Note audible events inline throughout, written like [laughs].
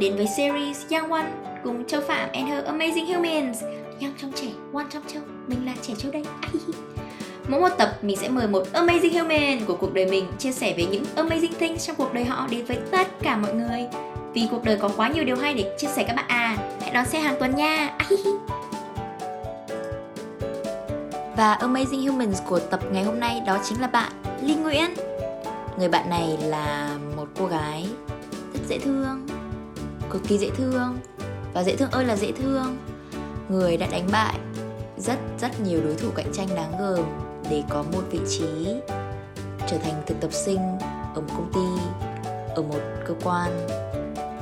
Bạn đến với series Young One cùng Châu Phạm and her Amazing Humans. Young trong trẻ, One trong Châu, mình là trẻ Châu đây. Mỗi một tập mình sẽ mời một Amazing Human của cuộc đời mình chia sẻ về những Amazing things trong cuộc đời họ đến với tất cả mọi người. Vì cuộc đời có quá nhiều điều hay để chia sẻ các bạn à. Hãy đón xem hàng tuần nha. Và Amazing Humans của tập ngày hôm nay đó chính là bạn Linh Nguyễn. Người bạn này là một cô gái rất dễ thương cực kỳ dễ thương. Và dễ thương ơi là dễ thương. Người đã đánh bại rất rất nhiều đối thủ cạnh tranh đáng gờm để có một vị trí trở thành thực tập sinh ở một công ty, ở một cơ quan,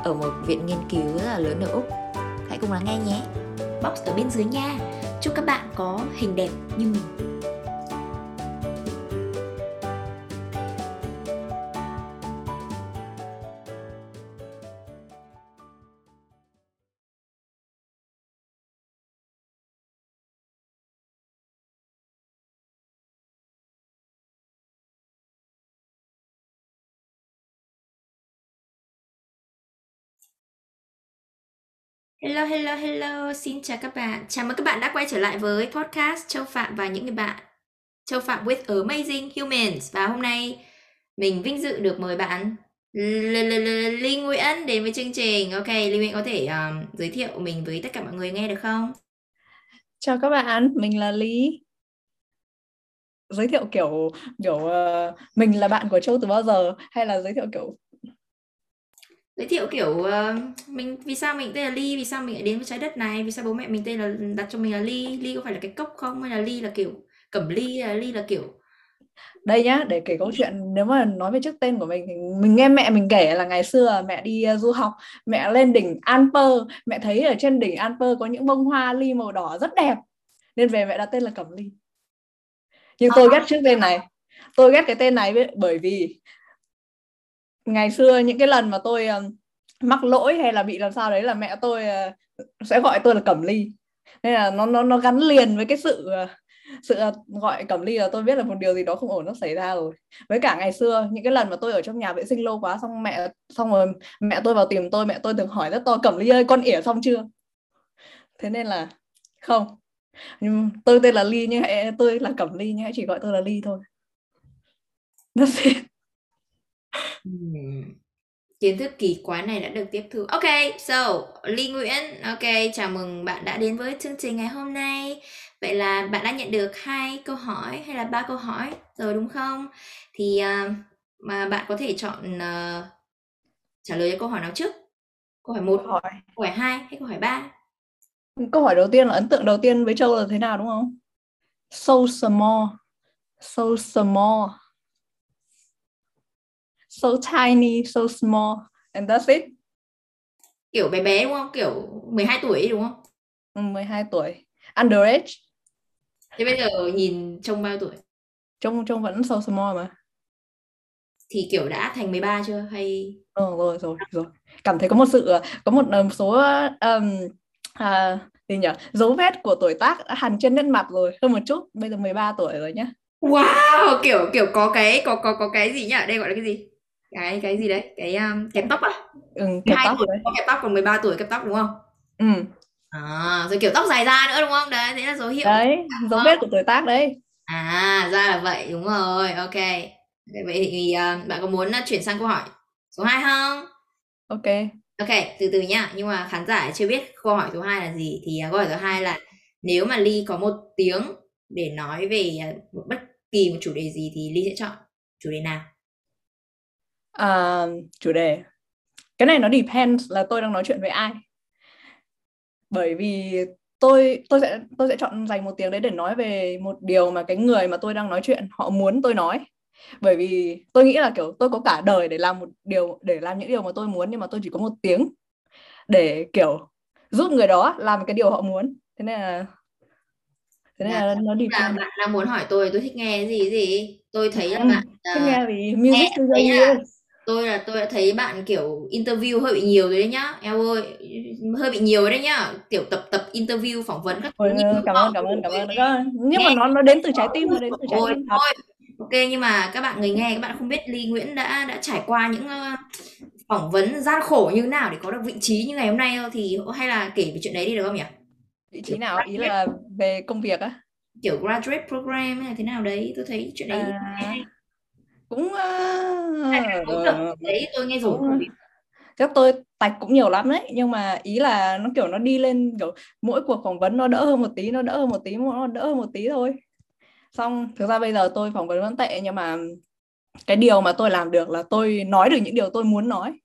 ở một viện nghiên cứu rất là lớn ở úc. Hãy cùng lắng nghe nhé. Box ở bên dưới nha. Chúc các bạn có hình đẹp như mình. Hello, hello, hello, xin chào các bạn. Chào mừng các bạn đã quay trở lại với podcast Châu Phạm và những người bạn. Châu Phạm with Amazing Humans. Và hôm nay mình vinh dự được mời bạn Linh Nguyễn đến với chương trình. Ok, Linh Nguyễn có thể um, giới thiệu mình với tất cả mọi người nghe được không? Chào các bạn, mình là Lý. Giới thiệu kiểu kiểu uh, mình là bạn của Châu từ bao giờ hay là giới thiệu kiểu giới thiệu kiểu uh, mình vì sao mình tên là ly vì sao mình lại đến với trái đất này vì sao bố mẹ mình tên là đặt cho mình là ly ly có phải là cái cốc không hay là ly là kiểu cẩm ly hay là ly là kiểu? Đây nhá để kể câu chuyện nếu mà nói về trước tên của mình thì mình nghe mẹ mình kể là ngày xưa mẹ đi uh, du học mẹ lên đỉnh Alper mẹ thấy ở trên đỉnh Alper có những bông hoa ly màu đỏ rất đẹp nên về mẹ đặt tên là cẩm ly. Nhưng tôi ghét trước tên này tôi ghét cái tên này bởi vì ngày xưa những cái lần mà tôi uh, mắc lỗi hay là bị làm sao đấy là mẹ tôi ờ, sẽ gọi tôi là cẩm ly. Nên là nó nó nó gắn liền với cái sự ờ, sự ờ, gọi cẩm ly là tôi biết là một điều gì đó không ổn nó xảy ra rồi. Với cả ngày xưa, những cái lần mà tôi ở trong nhà vệ sinh lâu quá xong mẹ, xong rồi mẹ tôi vào tìm tôi, mẹ tôi thường hỏi rất to, cẩm ly ơi, con ỉa xong chưa? Thế nên là không. Nhưng tôi tên là ly nhưng hãy, tôi là cẩm ly nhưng hãy chỉ gọi tôi là ly thôi. That's it. Kiến thức kỳ quái này đã được tiếp thu. Ok, so Ly Nguyễn, ok, chào mừng bạn đã đến với chương trình ngày hôm nay. Vậy là bạn đã nhận được hai câu hỏi hay là ba câu hỏi rồi đúng không? Thì uh, mà bạn có thể chọn uh, trả lời cho câu hỏi nào trước? Câu hỏi một, hỏi. câu hỏi hai hay câu hỏi ba? Câu hỏi đầu tiên là ấn tượng đầu tiên với Châu là thế nào đúng không? So small, so small so tiny, so small and that's it. Kiểu bé bé đúng không? Kiểu 12 tuổi đúng không? Ừ, 12 tuổi. Underage. Thế bây giờ nhìn trông bao tuổi? Trông trông vẫn so small mà. Thì kiểu đã thành 13 chưa hay Ừ, rồi rồi rồi. Cảm thấy có một sự có một um, số um, à, gì nhỉ? Dấu vết của tuổi tác hằn trên nét mặt rồi, hơn một chút. Bây giờ 13 tuổi rồi nhá. Wow, kiểu kiểu có cái có có có cái gì nhỉ? Đây gọi là cái gì? Cái cái gì đấy? Cái um, kẹp tóc à ừ, kẹp tóc tuổi có kẹp tóc còn 13 tuổi kẹp tóc đúng không? Ừ. À rồi kiểu tóc dài ra nữa đúng không? Đấy thế là dấu hiệu. Đấy dấu vết của tuổi tác đấy. À ra là vậy đúng rồi ok. Vậy thì uh, bạn có muốn uh, chuyển sang câu hỏi số 2 không? Ok. Ok từ từ nhá nhưng mà khán giả chưa biết câu hỏi số 2 là gì thì uh, câu hỏi số 2 là nếu mà ly có một tiếng để nói về uh, bất kỳ một chủ đề gì thì ly sẽ chọn chủ đề nào à, chủ đề. Cái này nó depends là tôi đang nói chuyện với ai. Bởi vì tôi tôi sẽ tôi sẽ chọn dành một tiếng đấy để nói về một điều mà cái người mà tôi đang nói chuyện họ muốn tôi nói. Bởi vì tôi nghĩ là kiểu tôi có cả đời để làm một điều để làm những điều mà tôi muốn nhưng mà tôi chỉ có một tiếng để kiểu giúp người đó làm cái điều họ muốn. Thế nên là thế nên là, là nó đi là bạn đang muốn hỏi tôi tôi thích nghe gì gì? Tôi thấy là ừ, bạn thích uh, nghe gì? Music nghe, tôi là tôi đã thấy bạn kiểu interview hơi bị nhiều rồi đấy nhá. Em ơi hơi bị nhiều đấy nhá. Kiểu tập tập interview phỏng vấn các Ôi, cảm ơn cảm ơn cảm ơn. Nhưng mà nó nó đến từ trái tim nó đến từ trái tim thôi ok nhưng mà các bạn người nghe các bạn không biết Ly Nguyễn đã đã trải qua những uh, phỏng vấn gian khổ như thế nào để có được vị trí như ngày hôm nay không? Thì hay là kể về chuyện đấy đi được không nhỉ? Vị trí nào? Ý là về công việc á? Kiểu graduate program hay là thế nào đấy? Tôi thấy chuyện đấy à, cũng uh, cũng được. đấy tôi nghe rồi cũng, chắc tôi tạch cũng nhiều lắm đấy nhưng mà ý là nó kiểu nó đi lên kiểu mỗi cuộc phỏng vấn nó đỡ hơn một tí nó đỡ hơn một tí nó đỡ hơn một tí thôi. Xong thực ra bây giờ tôi phỏng vấn vẫn tệ nhưng mà cái điều mà tôi làm được là tôi nói được những điều tôi muốn nói.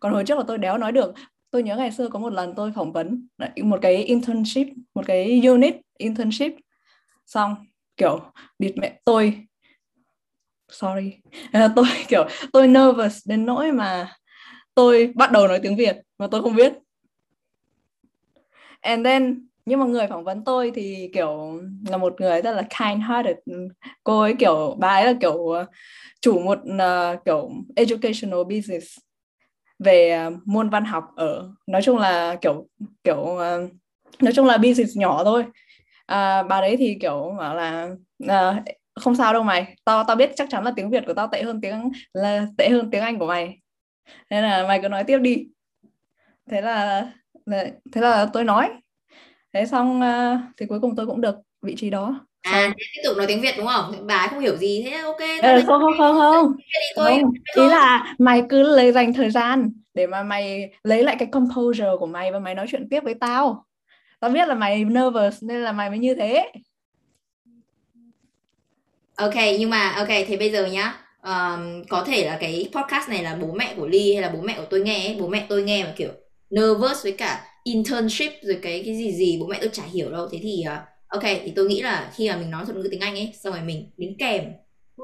Còn hồi trước là tôi đéo nói được. Tôi nhớ ngày xưa có một lần tôi phỏng vấn một cái internship một cái unit internship. Xong kiểu địt mẹ tôi sorry. [laughs] Tôi kiểu tôi nervous đến nỗi mà tôi bắt đầu nói tiếng Việt mà tôi không biết. And then nhưng mà người phỏng vấn tôi thì kiểu là một người rất là kind hearted cô ấy kiểu bà ấy là kiểu ờ, chủ một uh, kiểu educational business về uh, môn văn học ở nói chung là kiểu kiểu uh, nói chung là business nhỏ thôi. Uh, bà đấy thì kiểu bảo là uh, không sao đâu mày. Tao tao biết chắc chắn là tiếng Việt của tao tệ hơn tiếng là tệ hơn tiếng Anh của mày. Nên là mày cứ nói tiếp đi. Thế là thế là tôi nói. Thế xong uh, thì cuối cùng tôi cũng được vị trí đó. À tiếp tục nói tiếng việt đúng không? Bà ấy không hiểu gì thế ok ừ, không không không không. Không. ý là mày cứ lấy dành thời gian để mà mày lấy lại cái composure của mày và mày nói chuyện tiếp với tao. Tao biết là mày nervous nên là mày mới như thế ok nhưng mà ok thì bây giờ nhá. Um, có thể là cái podcast này là bố mẹ của ly hay là bố mẹ của tôi nghe ấy. bố mẹ tôi nghe mà kiểu nervous với cả internship rồi cái cái gì gì bố mẹ tôi chả hiểu đâu. Thế thì uh, ok thì tôi nghĩ là khi mà mình nói thuật ngữ tiếng anh ấy xong rồi mình đính kèm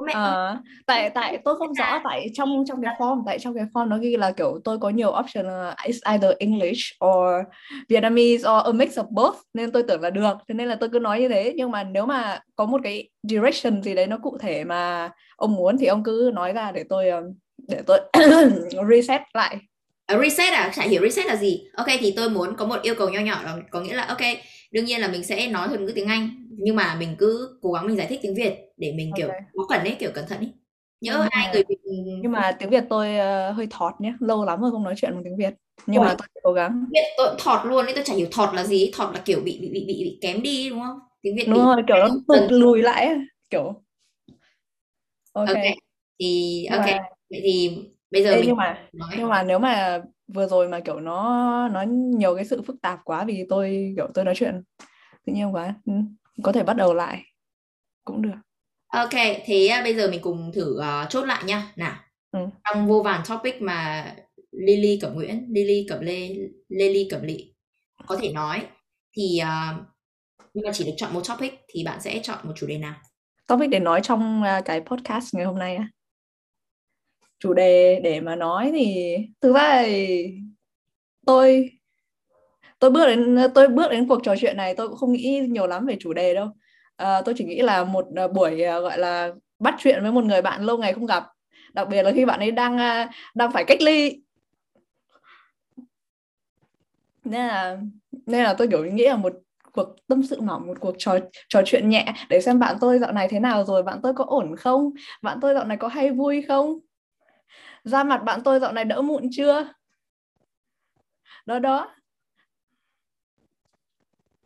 mẹ à, tại tại tôi không rõ tại trong trong cái form tại trong cái form nó ghi là kiểu tôi có nhiều option uh, it's either English or Vietnamese or a mix of both nên tôi tưởng là được. Thế nên là tôi cứ nói như thế. Nhưng mà nếu mà có một cái direction gì đấy nó cụ thể mà ông muốn thì ông cứ nói ra để tôi để tôi [coughs] reset lại. Uh, reset à? Chả hiểu reset là gì. Ok thì tôi muốn có một yêu cầu nho nhỏ đó. Có nghĩa là ok đương nhiên là mình sẽ nói thuật ngữ tiếng anh nhưng mà mình cứ cố gắng mình giải thích tiếng việt để mình kiểu okay. có cần ấy kiểu cẩn thận ấy. Nhớ ừ. hai người Việt nhưng mà tiếng Việt tôi uh, hơi thọt nhé lâu lắm rồi không nói chuyện bằng tiếng Việt. Nhưng Ủa, mà tôi cố gắng. Việt tôi thọt luôn ấy tôi chả hiểu thọt là gì thọt là kiểu bị bị bị bị, bị kém đi đúng không? Tiếng Việt đúng bị... rồi kiểu nó tụt lùi lại kiểu. Ok, okay. thì ok. mà... vậy thì bây giờ Ê, mình nhưng mà nói. nhưng mà nếu mà vừa rồi mà kiểu nó nó nhiều cái sự phức tạp quá vì tôi kiểu tôi nói chuyện tự nhiên quá. Ừ, có thể bắt đầu lại. Cũng được ok thế à, bây giờ mình cùng thử uh, chốt lại nha nào. Ừ. trong vô vàn topic mà Lily Cẩm Nguyễn Lily Cẩm Lê Lily Cẩm Lị có thể nói thì uh, nhưng mà chỉ được chọn một topic thì bạn sẽ chọn một chủ đề nào? Topic để nói trong uh, cái podcast ngày hôm nay á. Chủ đề để mà nói thì thực ra thì tôi tôi bước đến tôi bước đến cuộc trò chuyện này tôi cũng không nghĩ nhiều lắm về chủ đề đâu à, tôi chỉ nghĩ là một ờ, buổi ờ, gọi là bắt chuyện với một người bạn lâu ngày không gặp đặc biệt là khi bạn ấy đang đang phải cách ly. Nên là nên là tôi kiểu nghĩ là một cuộc tâm sự mỏng một cuộc trò trò chuyện nhẹ để xem bạn tôi dạo này thế nào rồi bạn tôi có ổn không? Bạn tôi dạo này có hay vui không? Da mặt bạn tôi dạo này đỡ mụn chưa? Đó đó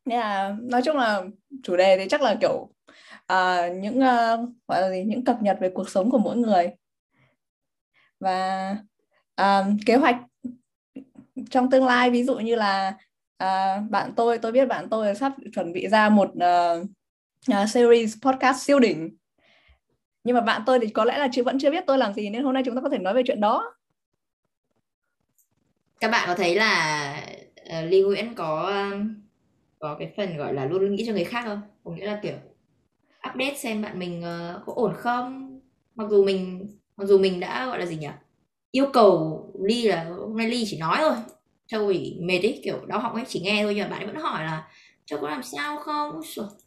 nên là nói chung là chủ đề thì chắc là kiểu uh, những uh, gọi là gì những cập nhật về cuộc sống của mỗi người. Và uh, kế hoạch trong tương lai ví dụ như là uh, bạn tôi tôi biết bạn tôi sắp chuẩn bị ra một uh, uh, series podcast siêu đỉnh. Nhưng mà bạn tôi thì có lẽ là chưa vẫn chưa biết tôi làm gì nên hôm nay chúng ta có thể nói về chuyện đó. Các bạn có thấy là ờ, uh, Ly Nguyễn có có cái phần gọi là luôn nghĩ cho người khác không? Có nghĩa là kiểu update xem bạn mình uh, có ổn không? Mặc dù mình mặc dù mình đã gọi là gì nhỉ? Yêu cầu Ly là hôm nay Ly chỉ nói thôi Châu bị mệt ấy kiểu đau họng ấy chỉ nghe thôi nhưng mà bạn ấy vẫn hỏi là Châu có làm sao không?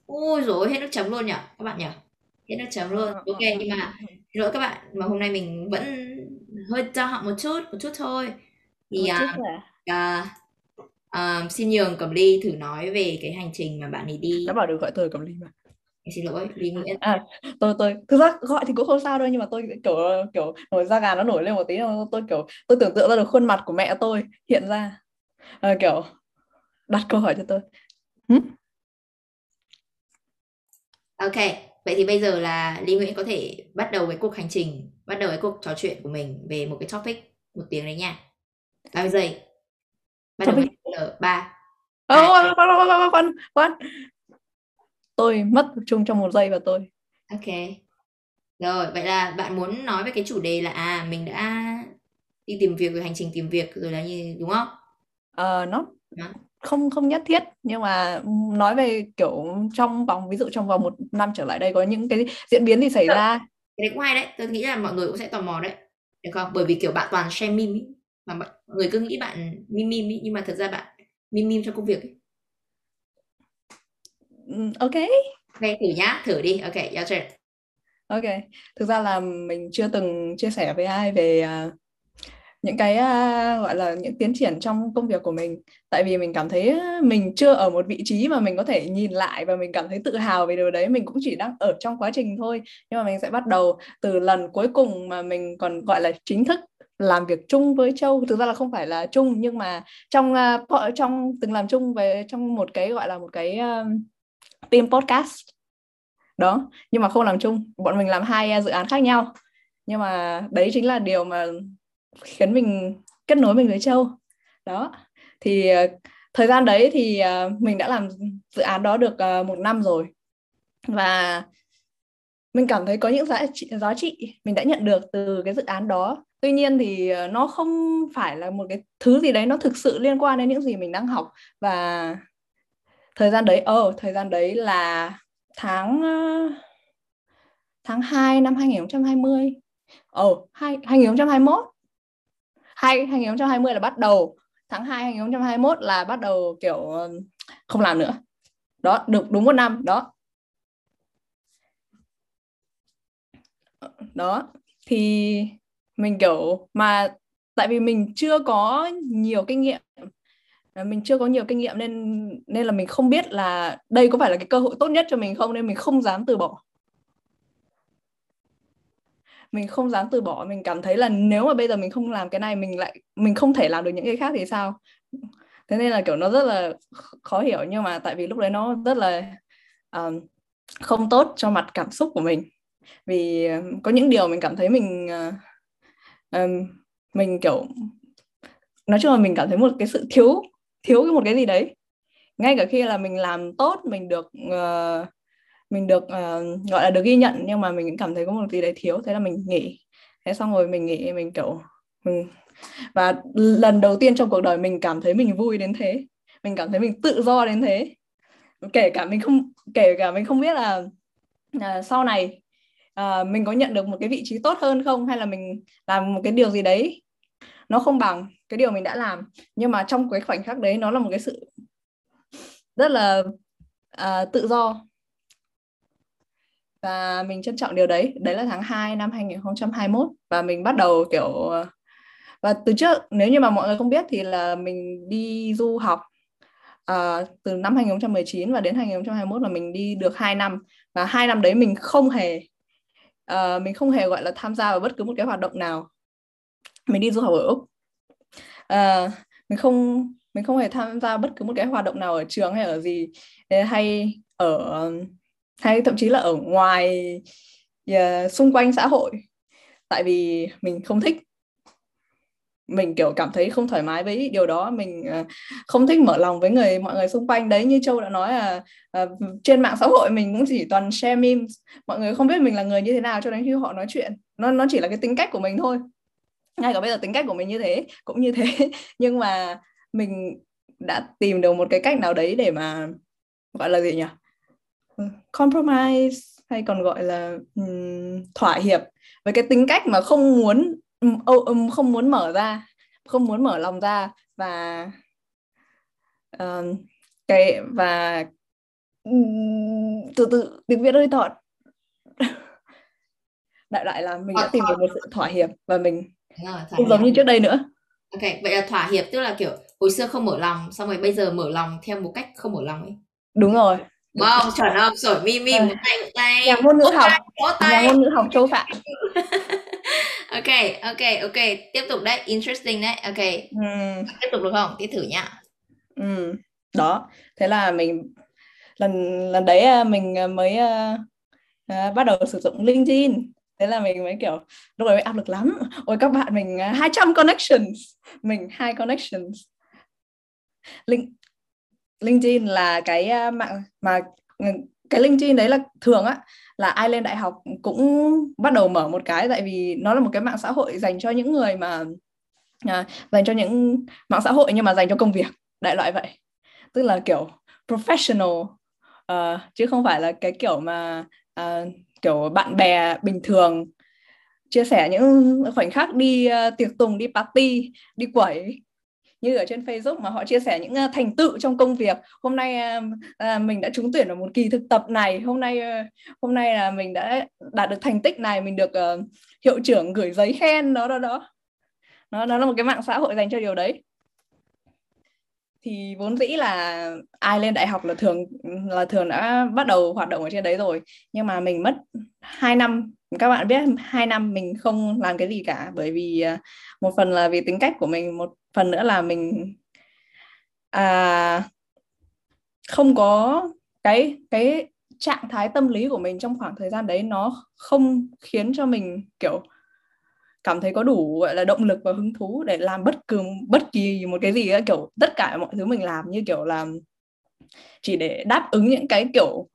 Ôi rồi hết nước chấm luôn nhỉ các bạn nhỉ? Hết nước chấm luôn. Ok nhưng mà xin lỗi các bạn mà hôm nay mình vẫn hơi đau họng một chút một chút thôi. Thì một chút uh, uh, uh, xin nhường Cẩm Ly thử nói về cái hành trình mà bạn ấy đi. Đã bảo được gọi tôi Cẩm Ly mà. Em xin lỗi Lý Nguyễn à tôi tôi thực ra gọi thì cũng không sao đâu nhưng mà tôi kiểu kiểu nổi da gà nó nổi lên một tí tôi kiểu tôi tưởng tượng ra được khuôn mặt của mẹ tôi hiện ra. À, kiểu đặt câu hỏi cho tôi. Hmm? ok vậy thì bây giờ là Lý Nguyễn có thể bắt đầu cái cuộc hành trình bắt đầu cái cuộc trò chuyện của mình về một cái topic một tiếng đấy nha. 30 giây? Bắt đầu với ba. Khoan khoan khoan khoan tôi mất tập trung trong một giây và tôi. Ok. Rồi vậy là bạn muốn nói về cái chủ đề là à mình đã đi tìm việc rồi hành trình tìm việc rồi là như đúng không? Ờ uh, nó không không nhất thiết nhưng mà nói về kiểu trong vòng ví dụ trong vòng một năm trở lại đây có những cái diễn biến gì xảy được. ra? Cái đấy cũng hay đấy tôi nghĩ là mọi người cũng sẽ tò mò đấy. Được không? Bởi vì kiểu bạn toàn share meme. Mà mọi người cứ nghĩ bạn meme ý, nhưng mà thật ra bạn meme meme trong công việc ấy. ok. Ok thử nhá thử đi. Ok your turn. Ok. Thực ra là mình chưa từng chia sẻ với ai về uh, những cái uh, gọi là những tiến triển trong công việc của mình. Tại vì mình cảm thấy mình chưa ở một vị trí mà mình có thể nhìn lại và mình cảm thấy tự hào về điều đấy. Mình cũng chỉ đang ở trong quá trình thôi nhưng mà mình sẽ bắt đầu từ lần cuối cùng mà mình còn gọi là chính thức làm việc chung với Châu. Thực ra là không phải là chung nhưng mà trong uh, trong từng làm chung về trong một cái gọi là một cái uh, team podcast. Đó nhưng mà không làm chung. Bọn mình làm hai ờ, dự án khác nhau. Nhưng mà đấy chính là điều mà khiến mình kết nối mình với Châu. Đó thì uh, thời gian đấy thì uh, mình đã làm dự án đó được uh, một năm rồi. Và mình cảm thấy có những giá trị, giá trị mình đã nhận được từ cái dự án đó tuy nhiên thì ờ, nó không phải là một cái thứ gì đấy nó thực sự liên quan đến những gì mình đang học. Và thời gian đấy ờ oh, thời gian đấy là tháng ờ, tháng 2 năm 2020 ờ oh, 2, 2021 2, 2020 là bắt đầu. Tháng 2 2021 là bắt đầu kiểu ờ, không làm nữa. Đó được đúng một năm đó. Đó. Thì mình kiểu mà tại vì mình chưa có nhiều kinh nghiệm à, mình chưa có nhiều kinh nghiệm nên nên là mình không biết là đây có phải là cái cơ hội tốt nhất cho mình không nên mình không dám từ bỏ. Mình không dám từ bỏ mình cảm thấy là nếu mà bây giờ mình không làm cái này mình lại mình không thể làm được những cái khác thì sao? Thế nên là kiểu nó rất là khó hiểu nhưng mà tại vì lúc đấy nó rất là um, không tốt cho mặt cảm xúc của mình. Vì à, có những điều mình cảm thấy mình uh, um, mình kiểu nói chung là mình cảm thấy một cái sự thiếu thiếu một cái gì đấy. Ngay cả khi là mình làm tốt mình được uh, mình được uh, gọi là được ghi nhận nhưng mà mình cảm thấy có một gì đấy thiếu thế là mình nghỉ. Thế xong rồi mình nghỉ mình kiểu mình và lần đầu tiên trong cuộc đời mình cảm thấy mình vui đến thế. Mình cảm thấy mình tự do đến thế. Kể cả mình không kể cả mình không biết là uh, sau này uh, mình có nhận được một cái vị trí tốt hơn không? Hay là mình làm một cái điều gì đấy nó không bằng cái điều mình đã làm? Nhưng mà trong cái khoảnh khắc đấy nó là một cái sự rất là uh, tự do. Và mình trân trọng điều đấy. Đấy là tháng 2 năm 2021 và mình bắt đầu kiểu và từ trước nếu như mà mọi người không biết thì là mình đi du học uh, từ năm 2019 và đến 2021 là mình đi được 2 năm. Và hai năm đấy mình không hề uh, mình không hề gọi là tham gia vào bất cứ một cái hoạt động nào. Mình đi du học ở úc. Uh, mình không mình không hề tham gia bất cứ một cái hoạt động nào ở trường hay ở gì ờ, hay ở hay thậm chí là ở ngoài uh, xung quanh xã hội. Tại vì mình không thích mình kiểu cảm thấy không thoải mái với điều đó mình ờ, không thích mở lòng với người mọi người xung quanh. Đấy như châu đã nói là uh, trên mạng xã hội mình cũng chỉ toàn share memes. Mọi người không biết mình là người như thế nào cho đến khi họ nói chuyện. Nó nó chỉ là cái tính cách của mình thôi. Ngay cả bây giờ tính cách của mình như thế cũng như thế. [laughs] Nhưng mà mình đã tìm được một cái cách nào đấy để mà gọi là gì nhỉ? Ừ, compromise hay còn gọi là um, thỏa hiệp với cái tính cách mà không muốn không muốn mở ra không muốn mở lòng ra và uh, cái và từ từ tiếng việt hơi thọt [laughs] đại lại là mình đã tìm được một sự thỏa hiệp và mình rồi, không giống như trước đây nữa ok vậy là thỏa hiệp tức là kiểu hồi xưa không mở lòng xong rồi bây giờ mở lòng theo một cách không mở lòng ấy đúng rồi Wow, chuẩn không? Sổi mi mi một tay một tay. Nhà ngôn ngữ học. Nhà ngôn ngữ học châu Phạm. [laughs] ok, ok, ok. Tiếp tục đấy. Interesting đấy. Ok. Ừ. Tiếp tục được không? Tiếp thử nhá. Ừ. Đó. Thế là mình lần lần đấy à, mình à, mới uh, uh, bắt đầu sử dụng LinkedIn thế là mình mới kiểu lúc đấy áp lực lắm ôi các bạn mình 200 connections mình hai connections Link, LinkedIn là cái uh, mạng mà cái LinkedIn đấy là thường á là ai lên đại học cũng bắt đầu mở một cái tại vì nó là một cái mạng xã hội dành cho những người mà à, dành cho những mạng xã hội nhưng mà dành cho công việc đại loại vậy. Tức là kiểu professional uh, chứ không phải là cái kiểu mà uh, kiểu bạn bè bình thường chia sẻ những khoảnh khắc đi uh, tiệc tùng đi party đi quẩy như ở trên Facebook mà họ chia sẻ những uh, thành tựu trong công việc. Hôm nay uh, mình đã trúng tuyển vào một kỳ thực tập này. Hôm nay uh, hôm nay là mình đã đạt được thành tích này mình được uh, hiệu trưởng gửi giấy khen đó đó đó. Nó nó là một cái mạng xã hội dành cho điều đấy. Thì vốn dĩ là ai lên đại học là thường là thường đã bắt đầu hoạt động ở trên đấy rồi. Nhưng mà mình mất 2 năm các bạn biết hai năm mình không làm cái gì cả bởi vì à, một phần là vì tính cách của mình một phần nữa là mình à, không có cái cái trạng thái tâm lý của mình trong khoảng thời gian đấy nó không khiến cho mình kiểu cảm thấy có đủ gọi là động lực và hứng thú để làm bất cứ bất kỳ một cái gì ấy, kiểu tất cả mọi thứ mình làm như kiểu làm chỉ để đáp ứng những cái kiểu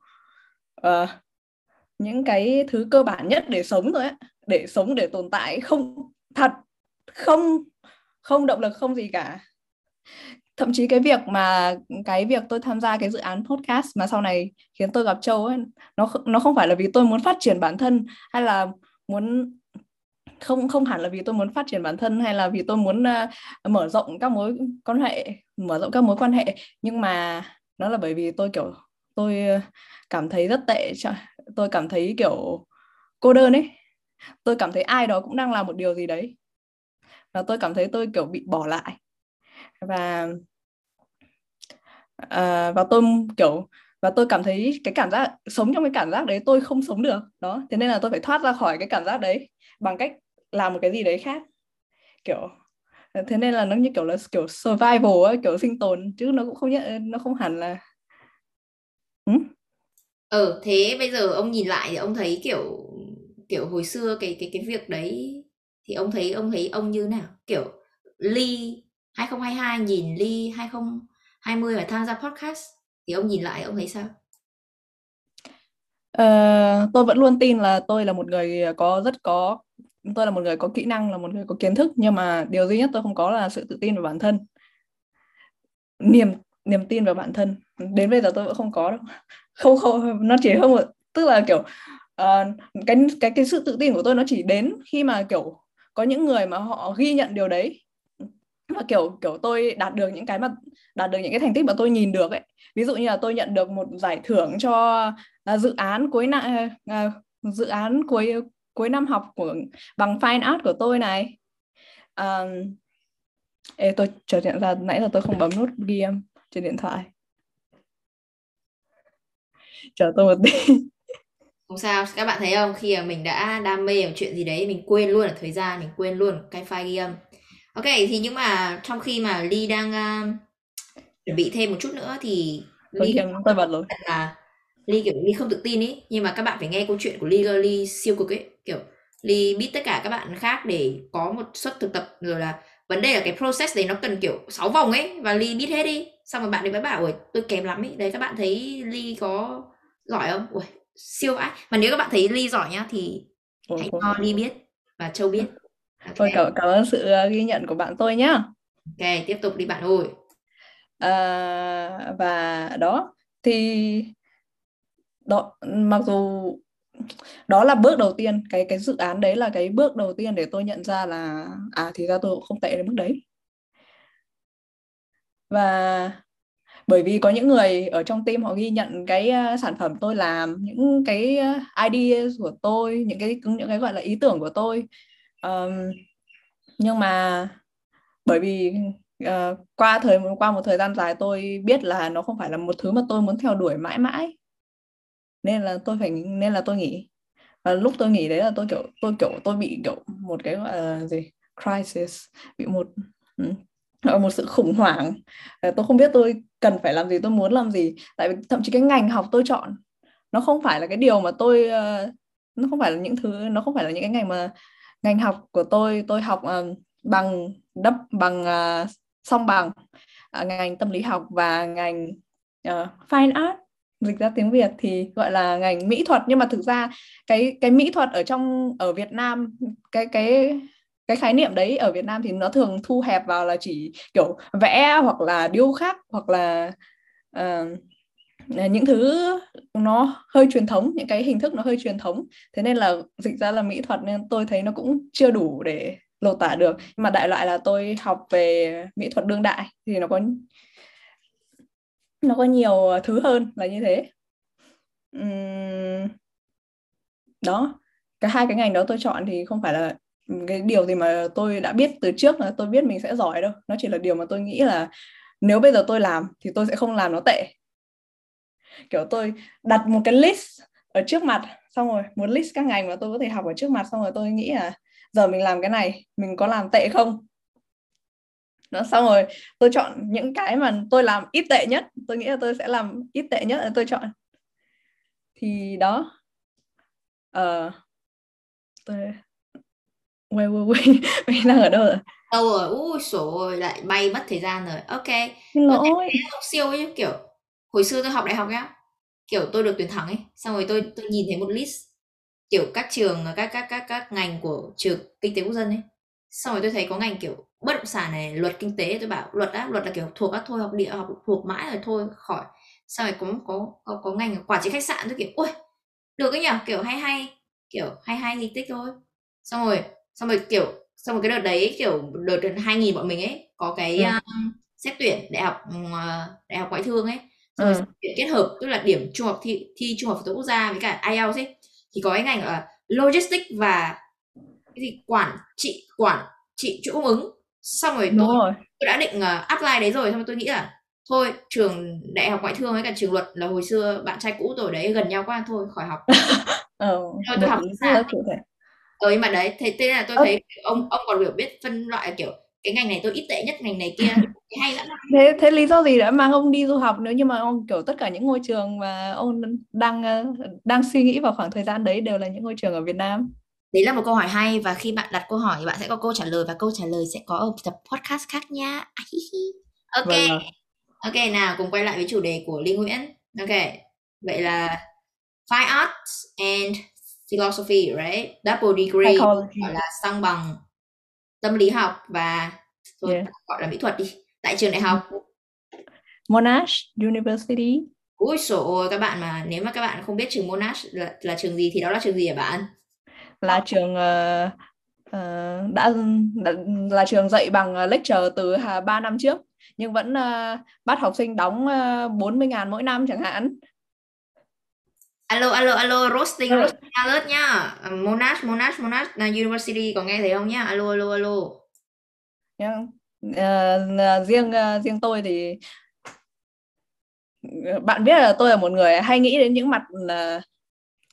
uh, những cái thứ cơ bản nhất để sống thôi ấy để sống để tồn tại không thật không không động lực không gì cả. Thậm chí cái việc mà cái việc tôi tham gia cái dự án podcast mà sau này khiến tôi gặp Châu ấy nó nó không phải là vì tôi muốn phát triển bản thân hay là muốn không không hẳn là vì tôi muốn phát triển bản thân hay là vì tôi muốn uh, mở rộng các mối quan hệ mở rộng các mối quan hệ. Nhưng mà nó là bởi vì tôi kiểu tôi ờ, cảm thấy rất tệ tôi cảm thấy kiểu cô đơn ấy. Tôi cảm thấy ai đó cũng đang làm một điều gì đấy. Và tôi cảm thấy tôi kiểu bị bỏ lại. Và uh, và tôi kiểu và tôi cảm thấy cái cảm giác sống trong cái cảm giác đấy tôi không sống được. Đó thế nên là tôi phải thoát ra khỏi cái cảm giác đấy bằng cách làm một cái gì đấy khác. Kiểu thế nên là nó như kiểu là kiểu survival ấy, kiểu sinh tồn chứ nó cũng không nhất nó không hẳn là ừ? Ờ, thế bây giờ ông nhìn lại thì ông thấy kiểu kiểu hồi xưa cái cái cái việc đấy thì ông thấy ông thấy ông như nào? Kiểu Ly 2022 nhìn Ly 2020 và tham gia podcast thì ông nhìn lại ông thấy sao? Uh, tôi vẫn luôn tin là tôi là một người có rất có tôi là một người có kỹ năng là một người có kiến thức nhưng mà điều duy nhất tôi không có là sự tự tin vào bản thân. Niềm niềm tin vào bản thân. Đến bây giờ tôi vẫn không có đâu không không nó chỉ không tức là kiểu uh, cái cái cái sự tự tin của tôi nó chỉ đến khi mà kiểu có những người mà họ ghi nhận điều đấy. Và kiểu kiểu tôi đạt được những cái mà đạt được những cái thành tích mà tôi nhìn được ấy. Ví dụ như là tôi nhận được một giải thưởng cho uh, dự án cuối năm uh, à, dự án cuối cuối năm học của bằng fine art của tôi này. Um, Ê, tôi chợt nhận ra nãy là tôi không bấm nút ghi âm trên điện thoại chờ tôi một tí. Không sao các bạn thấy không? Khi mà mình đã đam mê một chuyện gì đấy mình quên luôn ở thời gian mình quên luôn cái file ghi âm. Ok thì nhưng mà trong khi mà ly đang uh, chuẩn bị thêm một chút nữa thì ly tôi bật rồi. là ly kiểu ly không tự tin ý nhưng mà các bạn phải nghe câu chuyện của ly ly siêu cực ấy kiểu ly biết tất cả các bạn khác để có một suất thực tập rồi là vấn đề là cái process đấy nó cần kiểu 6 vòng ấy và ly biết hết đi xong rồi bạn ấy mới bảo ôi tôi kém lắm ấy đấy các bạn thấy ly có giỏi không? Ui siêu vãi. Mà nếu các bạn thấy ly giỏi nhá thì Ủa, hãy cho ly biết và châu biết. Okay. Thôi cảm, cảm ơn sự ờ, ghi nhận của bạn tôi nhá. Ok tiếp tục đi bạn ơi. À, và đó thì đó mặc dù đó là bước đầu tiên cái cái dự án đấy là cái bước đầu tiên để tôi nhận ra là à thì ra tôi cũng không tệ đến mức đấy. Và bởi vì có những người ở trong team họ ghi nhận cái ờ, sản phẩm tôi làm những cái ờ, idea của tôi những cái những cái gọi là ý tưởng của tôi. Um, nhưng mà bởi vì uh, qua thời qua một thời gian dài tôi biết là nó không phải là một thứ mà tôi muốn theo đuổi mãi mãi. Nên là tôi phải nên là tôi nghỉ. Và lúc tôi nghỉ đấy là tôi kiểu tôi kiểu tôi bị kiểu một cái gọi là gì crisis bị một ừ, một sự khủng hoảng. Tôi không biết tôi cần phải làm gì tôi muốn làm gì. Tại vì thậm chí cái ngành học tôi chọn nó không phải là cái điều mà tôi uh, nó không phải là những thứ nó không phải là những cái ngành mà ngành học của tôi tôi học uh, bằng đắp bằng uh, song bằng. Uh, ngành tâm lý học và ngành uh, fine art dịch ra tiếng Việt thì gọi là ngành mỹ thuật. Nhưng mà thực ra cái cái mỹ thuật ở trong ở Việt Nam cái cái cái khái niệm đấy ở Việt Nam thì nó thường thu hẹp vào là chỉ kiểu vẽ hoặc là điêu khắc hoặc là uh, những thứ nó hơi truyền thống những cái hình thức nó hơi truyền thống. Thế nên là dịch ra là mỹ thuật nên tôi thấy nó cũng chưa đủ để lột tả được. Nhưng mà đại loại là tôi học về mỹ thuật đương đại thì nó có nó có nhiều thứ hơn là như thế. Uhm, đó cả hai cái ngành đó tôi chọn thì không phải là cái điều gì mà tôi đã biết từ trước là tôi biết mình sẽ giỏi đâu. Nó chỉ là điều mà tôi nghĩ là nếu bây giờ tôi làm thì tôi sẽ không làm nó tệ. Kiểu tôi đặt một cái list ở trước mặt xong rồi một list các ngành mà tôi có thể học ở trước mặt xong rồi tôi nghĩ là giờ mình làm cái này mình có làm tệ không? Nó xong rồi tôi chọn những cái mà tôi làm ít tệ nhất. Tôi nghĩ là tôi sẽ làm ít tệ nhất là tôi chọn. Thì đó. Uh, tôi quay quay quay mình đang ở đâu rồi? Đâu rồi? Ui sổ lại bay mất thời gian rồi. Ok. Lỗi. siêu ấy kiểu hồi xưa tôi học đại học nhá kiểu tôi được tuyển thẳng ấy xong rồi tôi tôi nhìn thấy một list kiểu các trường các các các các ngành của trường kinh tế quốc dân ấy. Xong rồi tôi thấy có ngành kiểu bất động sản này luật kinh tế tôi bảo luật á luật là kiểu thuộc các thôi học địa học thuộc mãi rồi thôi khỏi. Xong rồi có có có, có ngành quản trị khách sạn tôi kiểu ui được cái nhỉ kiểu hay hay kiểu hay hay thì tích thôi. Xong rồi xong rồi kiểu xong rồi cái đợt đấy kiểu đợt 2000 bọn mình ấy có cái ừ. um, xét tuyển đại học uh, đại học ngoại thương ấy xong rồi ừ. kết hợp tức là điểm trung học thi, thi trung học phổ thông quốc gia với cả IELTS ấy thì có cái ngành là logistics và cái gì quản trị quản trị chuỗi cung ứng xong rồi tôi, rồi. tôi đã định uh, apply đấy rồi xong rồi tôi nghĩ là thôi trường đại học ngoại thương với cả trường luật là hồi xưa bạn trai cũ tôi đấy gần nhau quá thôi khỏi học [laughs] ừ, thôi tôi học sao ừ nhưng mà đấy thế thế là tôi ừ. thấy ông ông còn hiểu biết phân loại kiểu cái ngành này tôi ít tệ nhất ngành này kia [laughs] hay lắm. Thế thế lý do gì đã mang ông đi du học nếu như mà ông kiểu tất cả những ngôi trường mà ông đang ờ, đang suy nghĩ vào khoảng thời gian đấy đều là những ngôi trường ở Việt Nam. Đấy là một câu hỏi hay và khi bạn đặt câu hỏi thì bạn sẽ có câu trả lời và câu trả lời sẽ có ở tập podcast khác nha. Ok. Vâng. ok nào cùng quay lại với chủ đề của Linh Nguyễn. Ok vậy là fine arts and philosophy right? Double degree gọi là song bằng tâm lý học và thôi yeah. gọi là mỹ thuật đi tại trường đại học. Monash University. Ui sổ các bạn mà nếu mà các bạn không biết trường Monash là, là trường gì thì đó là trường gì hả bạn? Là trường uh, uh, đã, đã là trường dạy bằng lecture từ 3 năm trước nhưng vẫn uh, bắt học sinh đóng uh, 40 ngàn mỗi năm chẳng hạn alo alo alo roasting ừ. roasting alert nhá. Uh, Monash Monash Monash. Là university có nghe thấy không nhá? Alo alo alo. Yeah. uh, riêng uh, riêng tôi thì bạn biết là tôi là một người hay nghĩ đến những mặt uh,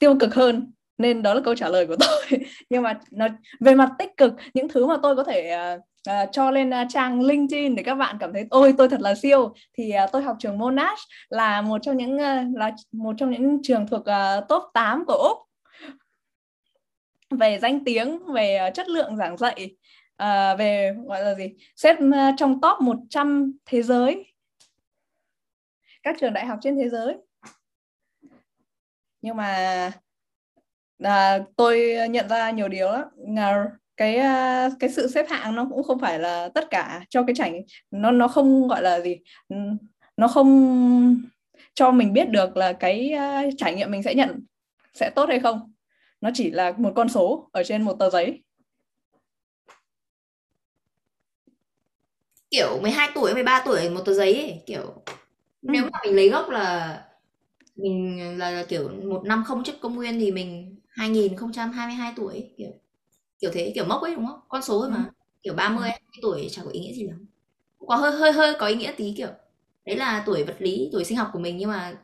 tiêu cực hơn nên đó là câu trả lời của [laughs] tôi. Nhưng mà nó về mặt tích cực những thứ mà tôi có thể uh, uh, cho lên uh, trang LinkedIn để các bạn cảm thấy ôi tôi thật là siêu. Thì uh, tôi học trường Monash là một trong những uh, là một trong những trường thuộc uh, top 8 của Úc. Về danh tiếng về uh, chất lượng giảng dạy uh, về gọi là gì xếp uh, trong top 100 thế giới. Các trường đại học trên thế giới. Nhưng mà à, tôi nhận ra nhiều điều lắm cái à, cái sự xếp hạng nó cũng không phải là tất cả cho cái trải nó nó không gọi là gì nó không cho mình biết được là cái uh, trải nghiệm mình sẽ nhận sẽ tốt hay không nó chỉ là một con số ở trên một tờ giấy kiểu 12 tuổi 13 tuổi một tờ giấy ấy. kiểu ừ. nếu mà mình lấy gốc là mình là, là kiểu một năm không trước công nguyên thì mình 2022 tuổi kiểu kiểu thế kiểu mốc ấy đúng không con số thôi mà ừ. kiểu 30 ừ. tuổi chẳng có ý nghĩa gì lắm có hơi hơi hơi có ý nghĩa tí kiểu đấy là tuổi vật lý tuổi sinh học của mình nhưng mà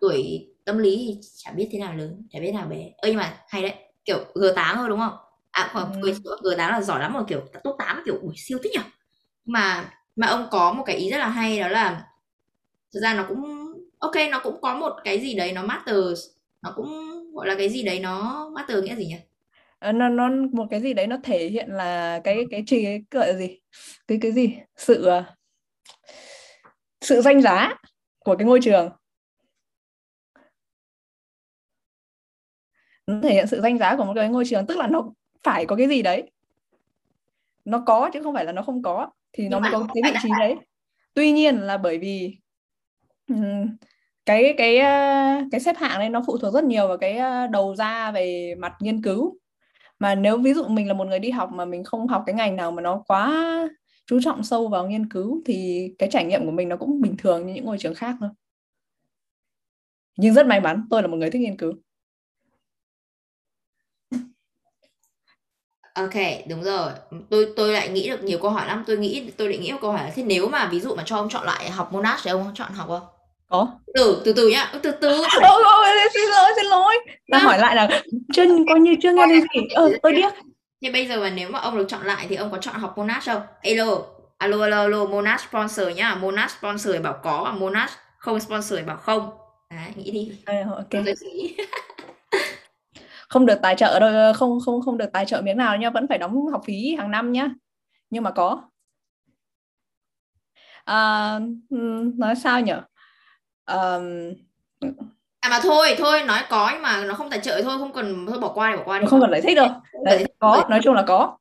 tuổi tâm lý thì chả biết thế nào lớn chả biết nào bé ơ nhưng mà hay đấy kiểu G8 thôi đúng không à khoảng Ừ. G8 là giỏi lắm rồi kiểu top 8 kiểu ui siêu thích nhỉ mà mà ông có một cái ý rất là hay đó là thực ra nó cũng ok nó cũng có một cái gì đấy nó matters nó cũng gọi là cái gì đấy nó matter nghĩa gì nhỉ? Ờ, nó nó một cái gì đấy nó thể hiện là cái cái chỉ cái gọi gì? Cái cái gì? Sự ờ, sự danh giá của cái ngôi trường. Nó thể hiện sự danh giá của một cái ngôi trường tức là nó phải có cái gì đấy. Nó có chứ không phải là nó không có thì nó Nhưng mới mà có cái vị trí đấy. Tuy nhiên là bởi vì cái cái ờ, cái xếp hạng này nó phụ thuộc rất nhiều vào cái ờ, đầu ra về mặt nghiên cứu mà nếu ví dụ mình là một người đi học mà mình không học cái ngành nào mà nó quá chú trọng sâu vào nghiên cứu thì cái trải nghiệm của mình nó cũng bình thường như những ngôi trường khác thôi nhưng rất may mắn tôi là một người thích nghiên cứu Ok, đúng rồi. Tôi tôi lại nghĩ được nhiều câu hỏi lắm. Tôi nghĩ tôi định nghĩ một câu hỏi là thế nếu mà ví dụ mà cho ông chọn lại học Monash thì ông chọn học không? Có. Từ từ từ nhá, từ từ. [laughs] ôi ôi xin lỗi xin lỗi. Ta hỏi lại là chưa coi như chưa nghe thấy gì. Ờ tôi điếc. Thế bây giờ mà nếu mà ông được chọn lại thì ông có chọn học Monash không? Alo, alo alo alo Monash sponsor nhá. Monash sponsor thì bảo có và Monash không sponsor thì bảo không. Đấy, nghĩ đi. à, ok. [laughs] Không được tài trợ đâu không không không được tài trợ miếng nào nha vẫn phải đóng học phí hàng năm nhá. Nhưng mà có. À, nói sao nhở Ờm, À mà thôi, thôi nói có nhưng mà nó không tài trợ thôi, không cần thôi bỏ qua đi, bỏ qua đi. không cần giải thích đâu Đấy, thích. có nói chung là có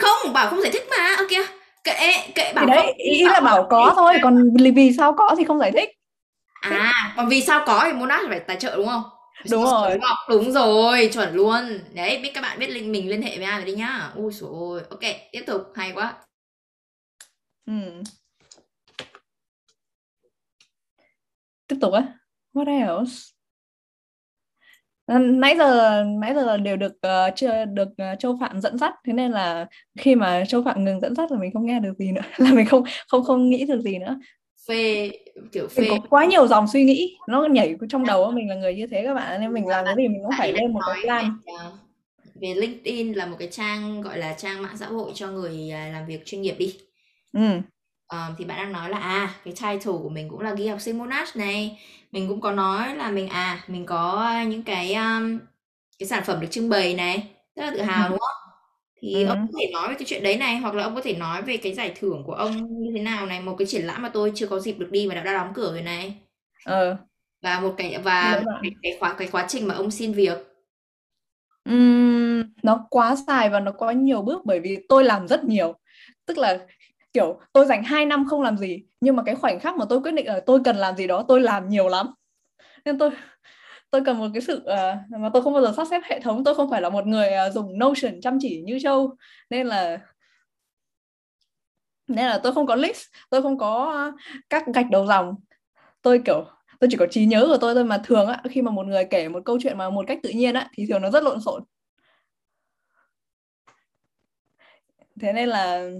Không, bảo không giải thích mà. Ok. Kệ, kệ bảo thì đấy không. ý là bảo có thôi còn vì sao có thì không giải thích À, còn vì sao có thì Monash phải tài trợ đúng không? Đúng rồi. Đúng, không? đúng rồi, chuẩn luôn. Đấy, biết các bạn biết link mình liên hệ với ai rồi đi nhá. Ui ôi. Ok, tiếp tục, hay quá. Ừm. Tiếp tục á. What else? Nãy giờ nãy giờ là đều được ờ, chưa được ờ, Châu Phạm dẫn dắt. Thế nên là khi mà Châu Phạm ngừng dẫn dắt là mình không nghe được gì nữa. [laughs] Là mình không không không nghĩ được gì nữa. Phê kiểu mình phê có quá nhiều dòng suy nghĩ. Nó nhảy trong đầu [laughs] mình là người như thế các bạn nên mình làm cái gì mình cũng phải lên một cái plan. về, ờ, về LinkedIn là một cái trang gọi là trang mạng xã hội cho người à, làm việc chuyên nghiệp đi. ừ. Ờ, thì bạn đang nói là à cái title của mình cũng là ghi học sinh Monash này mình cũng có nói là mình à mình có những cái um, cái sản phẩm được trưng bày này rất là tự hào Ừ. đúng không thì Ừ. ông có thể nói về cái chuyện đấy này hoặc là ông có thể nói về cái giải thưởng của ông như thế nào này một cái triển lãm mà tôi chưa có dịp được đi mà đã, đã đóng cửa rồi này ờ và một cái và một bạn. cái, cái khóa cái quá trình mà ông xin việc Ừm, nó quá dài và nó có nhiều bước bởi vì tôi làm rất nhiều tức là kiểu tôi dành 2 năm không làm gì nhưng mà cái khoảnh khắc mà tôi quyết định là tôi cần làm gì đó tôi làm nhiều lắm. Nên tôi tôi cần một cái sự uh, mà tôi không bao giờ sắp xếp hệ thống tôi không phải là một người uh, dùng Notion chăm chỉ như Châu nên là nên là tôi không có list tôi không có uh, các gạch đầu dòng. Tôi kiểu tôi chỉ có trí nhớ của tôi thôi mà thường á khi mà một người kể một câu chuyện mà một cách tự nhiên á thì thường nó rất lộn xộn. Thế nên là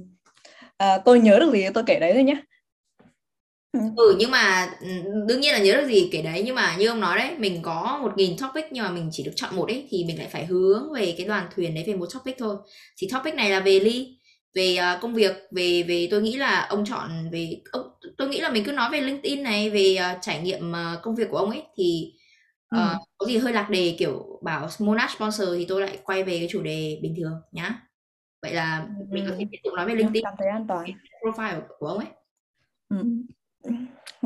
à, tôi nhớ được gì tôi kể đấy thôi nhé ừ. Nhưng mà ừ, đương nhiên là nhớ được gì kể đấy. Nhưng mà như ông nói đấy mình có một nghìn topic nhưng mà mình chỉ được chọn một ấy thì mình lại phải hướng về cái đoàn thuyền đấy về một topic thôi. Thì topic này là về ly về à, công việc về về tôi nghĩ là ông chọn về ông, tôi nghĩ là mình cứ nói về LinkedIn này về à, trải nghiệm công việc của ông ấy thì ờ, Ừ. có gì hơi lạc đề kiểu bảo Monash sponsor thì tôi lại quay về cái chủ đề bình thường nhá vậy là mình có thể Ừ. tiếp tục nói về LinkedIn cảm thấy an toàn profile của, ông ấy ừ.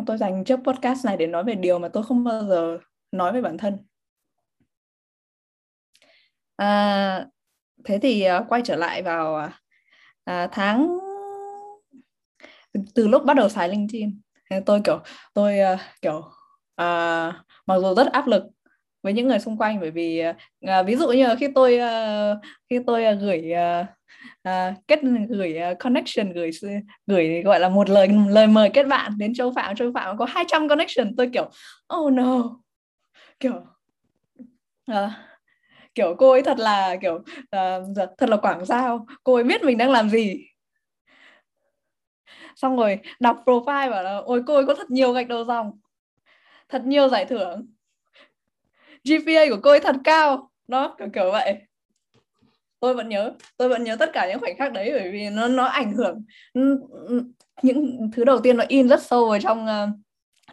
tôi dành trước podcast này để nói về điều mà tôi không bao giờ nói về bản thân à, thế thì à, quay trở lại vào à, à, tháng từ lúc bắt đầu xài LinkedIn tôi kiểu tôi à, kiểu à, mặc dù rất áp lực với những người xung quanh bởi vì à, ví dụ như là khi tôi à, khi tôi à, gửi à, uh, kết gửi uh, connection gửi gửi gọi là một lời lời mời kết bạn đến Châu Phạm. Châu Phạm có 200 connection. Tôi kiểu oh no. Kiểu uh, kiểu cô ấy thật là kiểu uh, thật là quảng giao. Cô ấy biết mình đang làm gì. Xong rồi đọc profile bảo là ôi cô ấy có thật nhiều gạch đầu dòng thật nhiều giải thưởng. GPA của cô ấy thật cao. Đó kiểu kiểu vậy tôi vẫn nhớ tôi vẫn nhớ tất cả những khoảnh khắc đấy bởi vì nó nó ảnh hưởng ừ, ừ, những thứ đầu tiên nó in rất sâu vào trong uh,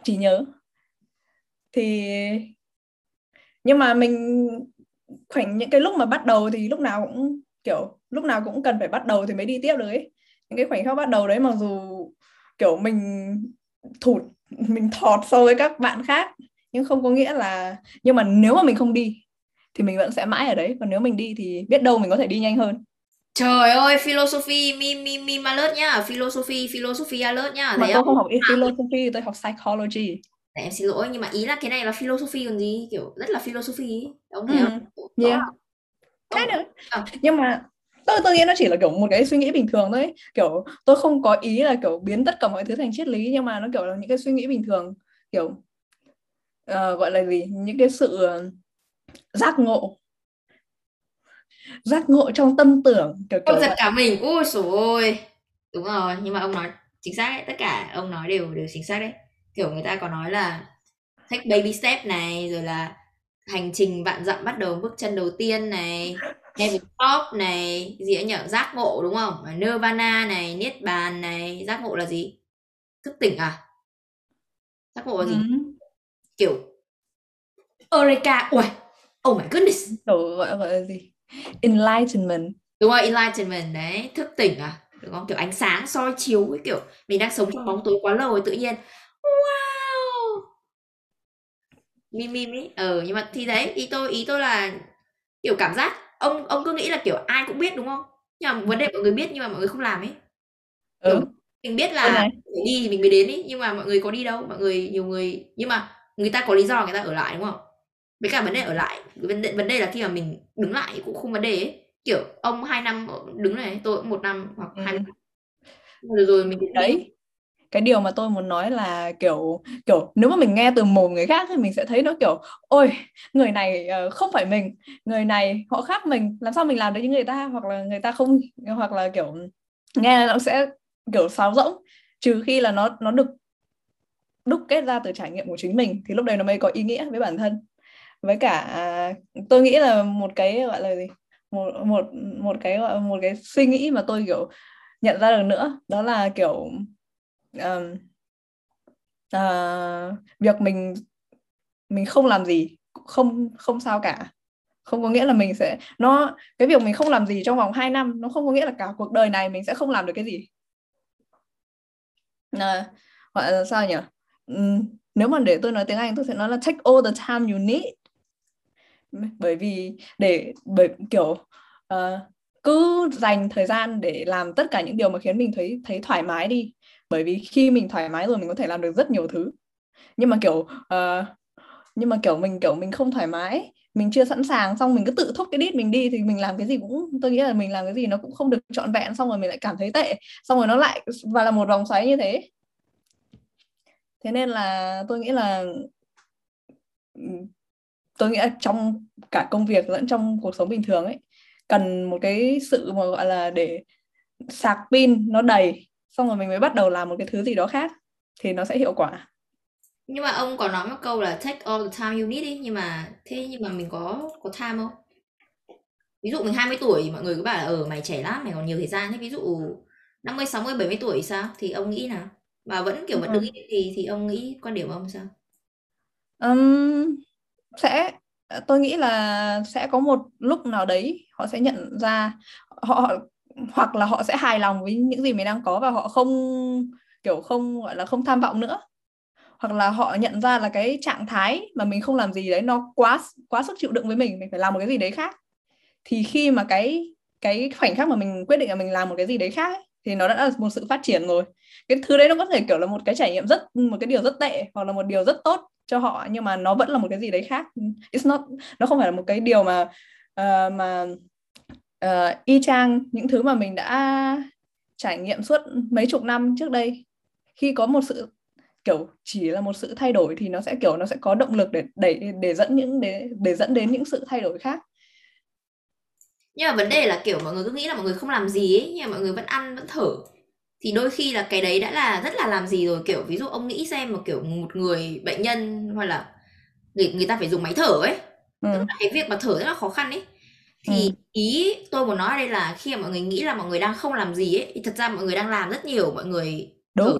trí nhớ. Thì nhưng mà mình khoảnh những cái lúc mà bắt đầu thì lúc nào cũng kiểu lúc nào cũng cần phải bắt đầu thì mới đi tiếp được ấy. Những cái khoảnh khắc bắt đầu đấy mặc dù kiểu mình thụt mình thọt so với các bạn khác nhưng không có nghĩa là nhưng mà nếu mà mình không đi thì mình vẫn sẽ mãi ở đấy còn nếu mình đi thì biết đâu mình có thể đi nhanh hơn Trời ơi, philosophy, mi mi mi alert nhá, philosophy, philosophy alert nhá. Mà Thấy tôi không? không học philosophy, tôi học psychology. Để em xin lỗi nhưng mà ý là cái này là philosophy còn gì, kiểu rất là philosophy. Ông thấy ừ. không? Yeah. Thế nữa. À. Nhưng mà tôi tôi nghĩ nó chỉ là kiểu một cái suy nghĩ bình thường thôi kiểu tôi không có ý là kiểu biến tất cả mọi thứ thành triết lý nhưng mà nó kiểu là những cái suy nghĩ bình thường kiểu uh, gọi là gì những cái sự uh, giác ngộ. Giác ngộ trong tâm tưởng kiểu kiểu giật cả mình. Ôi sổ ôi. Đúng rồi nhưng mà ông nói chính xác đấy. Tất cả ông nói đều đều chính xác đấy. Kiểu người ta có nói là take baby step này rồi là hành trình vạn dặm bắt đầu bước chân đầu tiên này heaven top này gì ấy nhở giác ngộ đúng không? Nirvana này niết bàn này. Giác ngộ là gì? Thức tỉnh à? Giác ngộ là gì? Ừ. kiểu eureka. Ui oh my goodness. Đồ gọi gọi là gì? Enlightenment. Đúng rồi enlightenment đấy thức tỉnh à? Đúng không? Kiểu ánh sáng soi chiếu cái kiểu mình đang sống trong bóng tối quá lâu rồi tự nhiên. Wow! Mi mi mi ờ nhưng mà thì đấy ý tôi ý tôi là kiểu cảm giác ông ông cứ nghĩ là kiểu ai cũng biết đúng không? Nhưng mà vấn đề mọi người biết nhưng mà mọi người không làm ấy. Ừ. mình biết là phải đi thì mình mới đến ấy nhưng mà mọi người có đi đâu? Mọi người nhiều người nhưng mà người ta có lý do người ta ở lại đúng không với cả vấn đề ở lại vấn đề vấn đề là khi mà mình đứng lại cũng không vấn đề ấy. Kiểu ông hai năm đứng này tôi cũng một năm hoặc ừ. hai năm. Rồi rồi mình đấy. cái điều mà tôi muốn nói là kiểu kiểu nếu mà mình nghe từ mồm người khác thì mình sẽ thấy nó kiểu ôi người này uh, không phải mình. Người này họ khác mình. Làm sao mình làm được như người ta? Hoặc là người ta không hoặc là kiểu nghe nó sẽ kiểu sáo rỗng. Trừ khi là nó nó được đúc kết ra từ trải nghiệm của chính mình thì lúc đấy nó mới có ý nghĩa với bản thân với cả à, tôi nghĩ là một cái gọi là gì? Một một một cái gọi một cái suy nghĩ mà tôi kiểu nhận ra được nữa đó là kiểu um, uh, việc mình mình không làm gì không không sao cả. Không có nghĩa là mình sẽ nó cái việc mình không làm gì trong vòng 2 năm nó không có nghĩa là cả cuộc đời này mình sẽ không làm được cái gì. À, gọi là sao nhỉ? Uhm, nếu mà để tôi nói tiếng Anh tôi sẽ nói là take all the time you need bởi vì để bởi kiểu uh, cứ dành thời gian để làm tất cả những điều mà khiến mình thấy thấy thoải mái đi. Bởi vì khi mình thoải mái rồi mình có thể làm được rất nhiều thứ. Nhưng mà kiểu uh, nhưng mà kiểu mình kiểu mình không thoải mái mình chưa sẵn sàng xong mình cứ tự thúc cái đít mình đi thì mình làm cái gì cũng tôi nghĩ là mình làm cái gì nó cũng không được trọn vẹn xong rồi mình lại cảm thấy tệ xong rồi nó lại và là một vòng xoáy như thế. Thế nên là tôi nghĩ là ừ, tôi nghĩ là trong cả công việc lẫn trong cuộc sống bình thường ấy cần một cái sự mà gọi là để sạc pin nó đầy xong rồi mình mới bắt đầu làm một cái thứ gì đó khác thì nó sẽ hiệu quả. Nhưng mà ông có nói một câu là take all the time you need đi nhưng mà thế nhưng mà mình có có time không? Ví dụ mình 20 tuổi mọi người cứ bảo là ở ờ, mày trẻ lắm mày còn nhiều thời gian thế. Ví dụ 50 60 70 tuổi sao? Thì ông nghĩ nào? Mà vẫn kiểu vẫn đứng thì thì ông nghĩ quan điểm ông sao? Um, sẽ tôi nghĩ là sẽ có một lúc nào đấy họ sẽ nhận ra họ hoặc là họ sẽ hài lòng với những gì mình đang có và họ không kiểu không gọi là không tham vọng nữa. Hoặc là họ nhận ra là cái trạng thái mà mình không làm gì đấy nó quá quá sức chịu đựng với mình mình phải làm một cái gì đấy khác. Thì khi mà cái cái khoảnh khắc mà mình quyết định là mình làm một cái gì đấy khác ấy, thì nó đã là một sự phát triển rồi. Cái thứ đấy nó có thể kiểu là một cái trải nghiệm rất một cái điều rất tệ hoặc là một điều rất tốt cho họ nhưng mà nó vẫn là một cái gì đấy khác. It's not nó không phải là một cái điều mà uh, mà uh, y chang những thứ mà mình đã trải nghiệm suốt mấy chục năm trước đây. Khi có một sự kiểu chỉ là một sự thay đổi thì nó sẽ kiểu nó sẽ có động lực để để để dẫn những để để dẫn đến những sự thay đổi khác nhưng mà vấn đề là kiểu mọi người cứ nghĩ là mọi người không làm gì ấy nhưng mà mọi người vẫn ăn vẫn thở. Thì đôi khi là cái đấy đã là rất là làm gì rồi. Kiểu ví dụ ông nghĩ xem một kiểu một người bệnh nhân hoặc là người người ta phải dùng máy thở ấy ừ. tức là cái việc mà thở rất là khó khăn ấy. Thì ừ. ý tôi muốn nói ở đây là khi mà mọi người nghĩ là mọi người đang không làm gì ấy thì thật ra mọi người đang làm rất nhiều mọi người Đúng. thở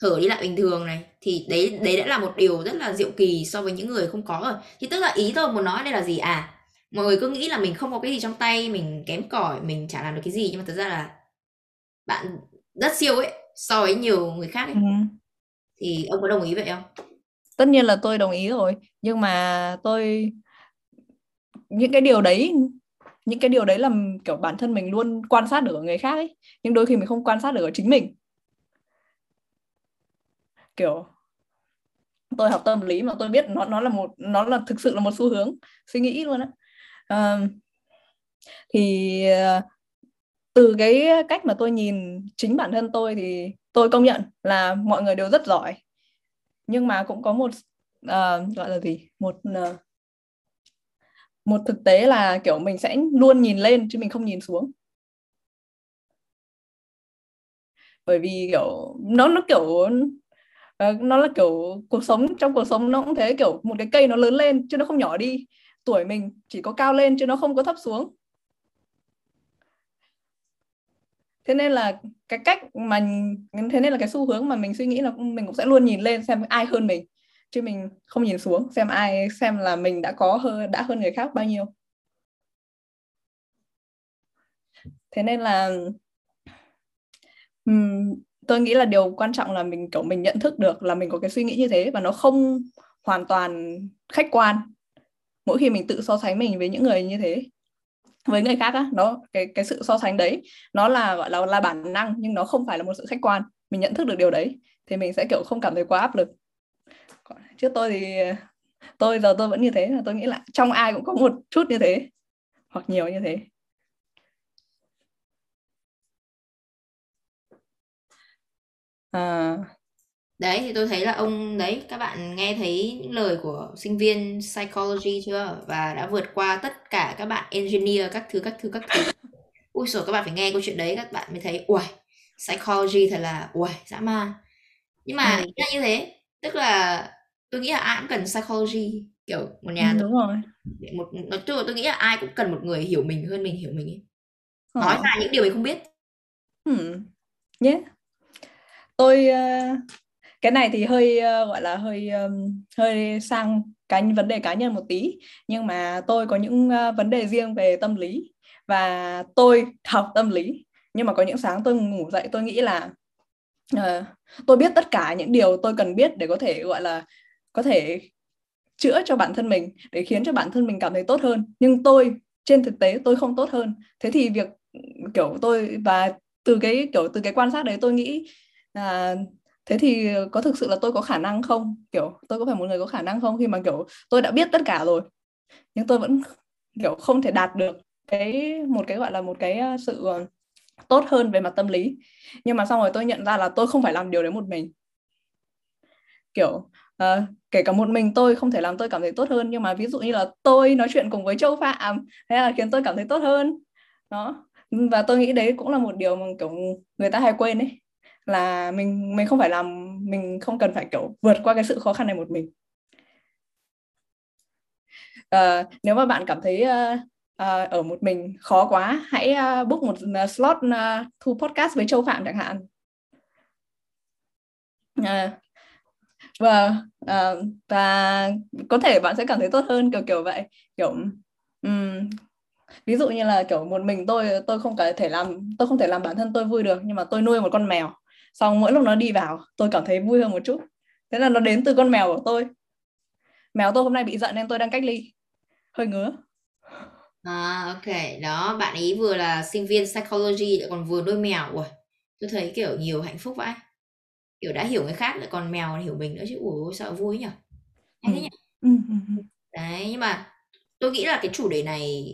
thở đi lại bình thường này. Thì đấy đấy đã là một điều rất là diệu kỳ so với những người không có rồi. Thì tức là ý tôi muốn nói đây là gì? À mọi người cứ nghĩ là mình không có cái gì trong tay mình kém cỏi mình chả làm được cái gì. Nhưng mà thật ra là bạn rất siêu ấy so với nhiều người khác ấy. Ừ. thì ông có đồng ý vậy không? Tất nhiên là tôi đồng ý rồi. Nhưng mà tôi những cái điều đấy những cái điều đấy là kiểu bản thân mình luôn quan sát được ở người khác ấy. Nhưng đôi khi mình không quan sát được ở chính mình. Kiểu tôi học tâm lý mà tôi biết nó nó là một nó là thực sự là một xu hướng suy nghĩ luôn á uh, thì uh, từ cái cách mà tôi nhìn chính bản thân tôi thì tôi công nhận là mọi người đều rất giỏi. Nhưng mà cũng có một uh, gọi là gì? Một uh, một thực tế là kiểu mình sẽ luôn nhìn lên chứ mình không nhìn xuống. Bởi vì kiểu nó nó kiểu nó là kiểu cuộc sống trong cuộc sống nó cũng thế kiểu một cái cây nó lớn lên chứ nó không nhỏ đi tuổi mình chỉ có cao lên chứ nó không có thấp xuống. Thế nên là cái cách mà thế nên là cái xu hướng mà mình suy nghĩ là mình cũng sẽ luôn nhìn lên xem ai hơn mình chứ mình không nhìn xuống xem ai xem là mình đã có hơn đã hơn người khác bao nhiêu. Thế nên là um, tôi nghĩ là điều quan trọng là mình kiểu mình nhận thức được là mình có cái suy nghĩ như thế và nó không hoàn toàn khách quan mỗi khi mình tự so sánh mình với những người như thế với người khác á nó cái cái sự so sánh đấy nó là gọi là là bản năng nhưng nó không phải là một sự khách quan. Mình nhận thức được điều đấy thì mình sẽ kiểu không cảm thấy quá áp lực. Trước tôi thì tôi giờ tôi vẫn như thế là tôi nghĩ là trong ai cũng có một chút như thế hoặc nhiều như thế. À, đấy thì tôi thấy là ông đấy các bạn nghe thấy những lời của sinh viên psychology chưa và đã vượt qua tất cả các bạn engineer các thứ các thứ các thứ ui rồi các bạn phải nghe câu chuyện đấy các bạn mới thấy ui psychology thật là ui dã man nhưng mà ừ. như thế tức là tôi nghĩ là ai cũng cần psychology kiểu một nhà ừ, đúng rồi một nói chung là tôi nghĩ là ai cũng cần một người hiểu mình hơn mình hiểu mình ấy. Ờ. nói ra những điều mình không biết hmm. yeah tôi uh, cái này thì hơi uh, gọi là hơi um, hơi sang cái vấn đề cá nhân một tí. Nhưng mà tôi có những uh, vấn đề riêng về tâm lý và tôi học tâm lý. Nhưng mà có những sáng tôi ngủ dậy tôi nghĩ là uh, tôi biết tất cả những điều tôi cần biết để có thể gọi là có thể chữa cho bản thân mình để khiến cho bản thân mình cảm thấy tốt hơn. Nhưng tôi trên thực tế tôi không tốt hơn. Thế thì việc kiểu tôi và từ cái kiểu từ cái quan sát đấy tôi nghĩ là thế thì ờ, có thực sự là tôi có khả năng không? Kiểu tôi có phải một người có khả năng không khi mà kiểu tôi đã biết tất cả rồi nhưng tôi vẫn kiểu không thể đạt được cái một cái gọi là một cái ờ, sự ờ, tốt hơn về mặt tâm lý. Nhưng mà xong rồi tôi nhận ra là tôi không phải làm điều đấy một mình. Kiểu uh, kể cả một mình tôi không thể làm tôi cảm thấy tốt hơn nhưng mà ví dụ như là tôi nói chuyện cùng với Châu Phạm thế là khiến tôi cảm thấy tốt hơn. Đó và tôi nghĩ đấy cũng là một điều mà kiểu người ta hay quên ấy là mình mình không phải làm mình không cần phải kiểu vượt qua cái sự khó khăn này một mình. Uh, nếu mà bạn cảm thấy uh, uh, ở một mình khó quá hãy uh, book một uh, slot uh, thu podcast với Châu Phạm chẳng hạn. Uh, và uh, và có thể bạn sẽ cảm thấy tốt hơn kiểu kiểu vậy. Kiểu um, ví dụ như là kiểu một mình tôi tôi không thể làm tôi không thể làm bản thân tôi vui được nhưng mà tôi nuôi một con mèo xong mỗi lúc nó đi vào tôi cảm thấy vui hơn một chút. Thế là nó đến từ con mèo của tôi. Mèo tôi hôm nay bị giận nên tôi đang cách ly. Hơi ngứa. À ok. Đó bạn ấy vừa là sinh viên psychology lại còn vừa nuôi mèo. Ui tôi thấy kiểu nhiều hạnh phúc vậy kiểu đã hiểu người khác lại còn mèo hiểu mình nữa chứ. Ủa sợ vui nhỉ? Hay thế nhỉ? Ừ. Ừ, ừ, đấy nhưng mà tôi nghĩ là cái chủ đề này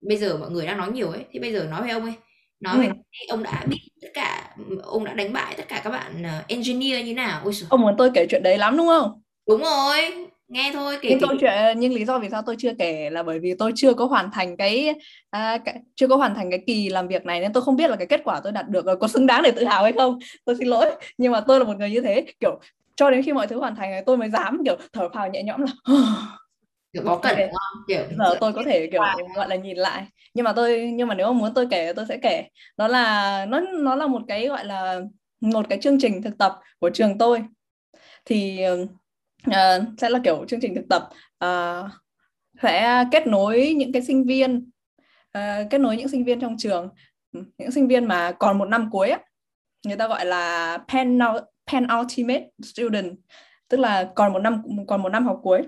bây giờ mọi người đang nói nhiều ấy. Thì bây giờ nói với ông ấy nói ừ. về ông đã biết tất cả ông đã đánh bại tất cả các bạn uh, engineer như nào. Ôi ông muốn tôi kể chuyện đấy lắm đúng không? Đúng rồi nghe thôi kể nhưng câu chuyện nhưng lý do vì sao tôi chưa kể là bởi vì tôi chưa có hoàn thành cái, à, cái chưa có hoàn thành cái kỳ làm việc này nên tôi không biết là cái kết quả tôi đạt được có xứng đáng để tự hào hay không. Tôi xin lỗi nhưng mà tôi là một người như thế kiểu cho đến khi mọi thứ hoàn thành tôi mới dám kiểu thở phào nhẹ nhõm là [sighs] [laughs] kiểu cẩn okay. kiểu giờ tôi có thể kiểu gọi là nhìn lại. Nhưng mà tôi nhưng mà nếu mà muốn tôi kể tôi sẽ kể. Nó là nó nó là một cái gọi là một cái chương trình thực tập của trường tôi. Thì uh, sẽ là kiểu chương trình thực tập uh, sẽ kết nối những cái sinh viên uh, kết nối những sinh viên trong trường. Những sinh viên mà còn một năm cuối á người ta gọi là pen penultimate student tức là còn một năm còn một năm học cuối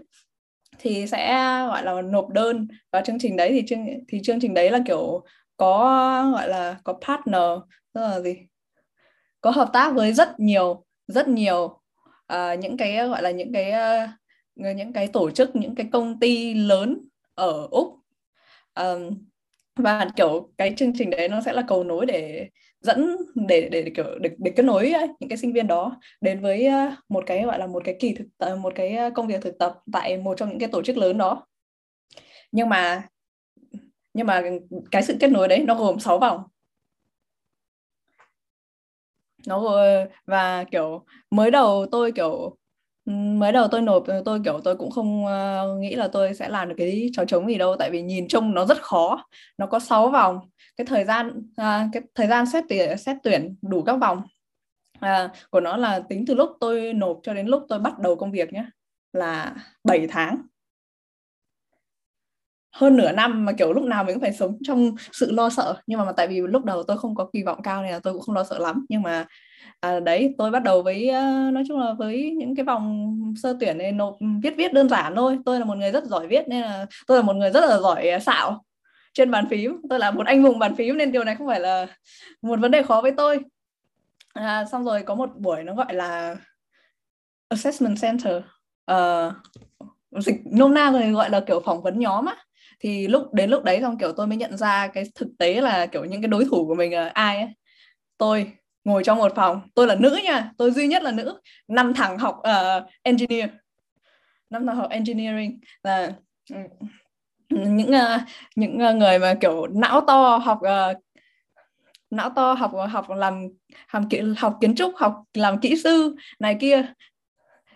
thì sẽ gọi là nộp đơn. Vào chương trình đấy thì chương thì chương trình đấy là kiểu có gọi là có partner tức là gì? Có hợp tác với rất nhiều rất nhiều uh, những cái gọi là những cái uh, những cái tổ chức những cái công ty lớn ở úc. Um, và kiểu cái chương trình đấy nó sẽ là cầu nối để dẫn để để kiểu để, để kết nối những cái sinh viên đó đến với ờ, một cái gọi là một cái kỳ thực tập, một cái ờ, công việc thực tập tại một trong những cái tổ chức lớn đó. Nhưng mà nhưng mà cái sự kết nối đấy nó gồm 6 vòng. Nó và kiểu mới đầu tôi kiểu mới đầu tôi nộp tôi kiểu tôi cũng không uh, nghĩ là tôi sẽ làm được cái trò trống gì đâu tại vì nhìn chung nó rất khó nó có 6 vòng. Cái thời gian uh, cái thời gian xét tuyển xét tuyển đủ các vòng. Uh, của nó là tính từ lúc tôi nộp cho đến lúc tôi bắt đầu công việc nhé là 7 tháng hơn nửa năm mà kiểu lúc nào mình cũng phải sống trong sự lo sợ. Nhưng mà, mà tại vì lúc đầu tôi không có kỳ vọng cao nên là tôi cũng không lo sợ lắm. Nhưng mà à, đấy tôi bắt đầu với nói chung là với những cái vòng sơ tuyển này nộp viết viết đơn giản thôi. Tôi là một người rất giỏi viết nên là tôi là một người rất là giỏi à, xạo trên bàn phím. Tôi là một anh hùng bàn phím nên điều này không phải là một vấn đề khó với tôi. À, xong rồi có một buổi nó gọi là assessment center uh, dịch nôm na rồi gọi là kiểu phỏng vấn nhóm á thì lúc đến lúc đấy xong kiểu tôi mới nhận ra cái thực tế là kiểu những cái đối thủ của mình là ai ấy. tôi ngồi trong một phòng tôi là nữ nha tôi duy nhất là nữ năm thằng học uh, engineer. Năm thằng học engineering là những uh, những uh, người mà kiểu não to học uh, não to học học làm học học kiến trúc học làm kỹ sư này kia.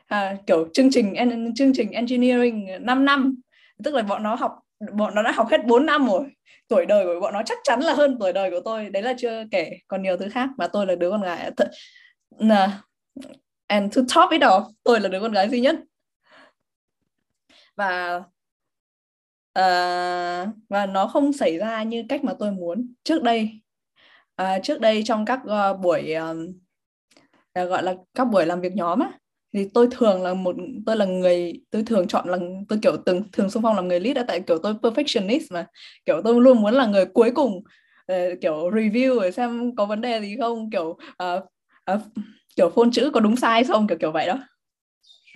À, kiểu chương trình chương trình engineering 5 năm. Tức là bọn nó học bọn nó đã học hết 4 năm rồi. Tuổi đời của bọn nó chắc chắn là hơn tuổi đời của tôi. Đấy là chưa kể. Còn nhiều thứ khác và tôi là đứa con gái. Th- and to top it off tôi là đứa con gái duy nhất. Và uh, và nó không xảy ra như cách mà tôi muốn. Trước đây uh, trước đây trong các uh, buổi uh, gọi là các buổi làm việc nhóm á thì tôi thường là một tôi là người tôi thường chọn là tôi kiểu từng thường xung phong làm người lead tại kiểu tôi perfectionist mà. Kiểu tôi luôn muốn là người cuối cùng uh, kiểu review để xem có vấn đề gì không kiểu uh, uh, kiểu phôn chữ có đúng sai không kiểu kiểu vậy đó.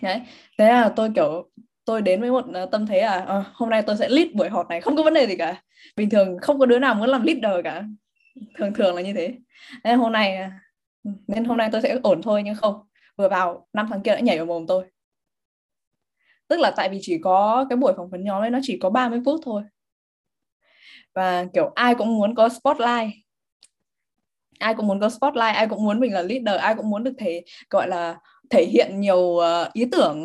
Đấy thế là tôi kiểu tôi đến với một tâm thế à uh, hôm nay tôi sẽ lead buổi họp này không có vấn đề gì cả. Bình thường không có đứa nào muốn làm leader cả. Thường thường là như thế. Nên hôm nay nên hôm nay tôi sẽ ổn thôi nhưng không vừa vào năm thằng kia đã nhảy vào mồm tôi. Tức là tại vì chỉ có cái buổi phỏng vấn nhóm ấy nó chỉ có 30 phút thôi. Và kiểu ai cũng muốn có spotlight. Ai cũng muốn có spotlight ai cũng muốn mình là leader ai cũng muốn được thể gọi là thể hiện nhiều uh, ý tưởng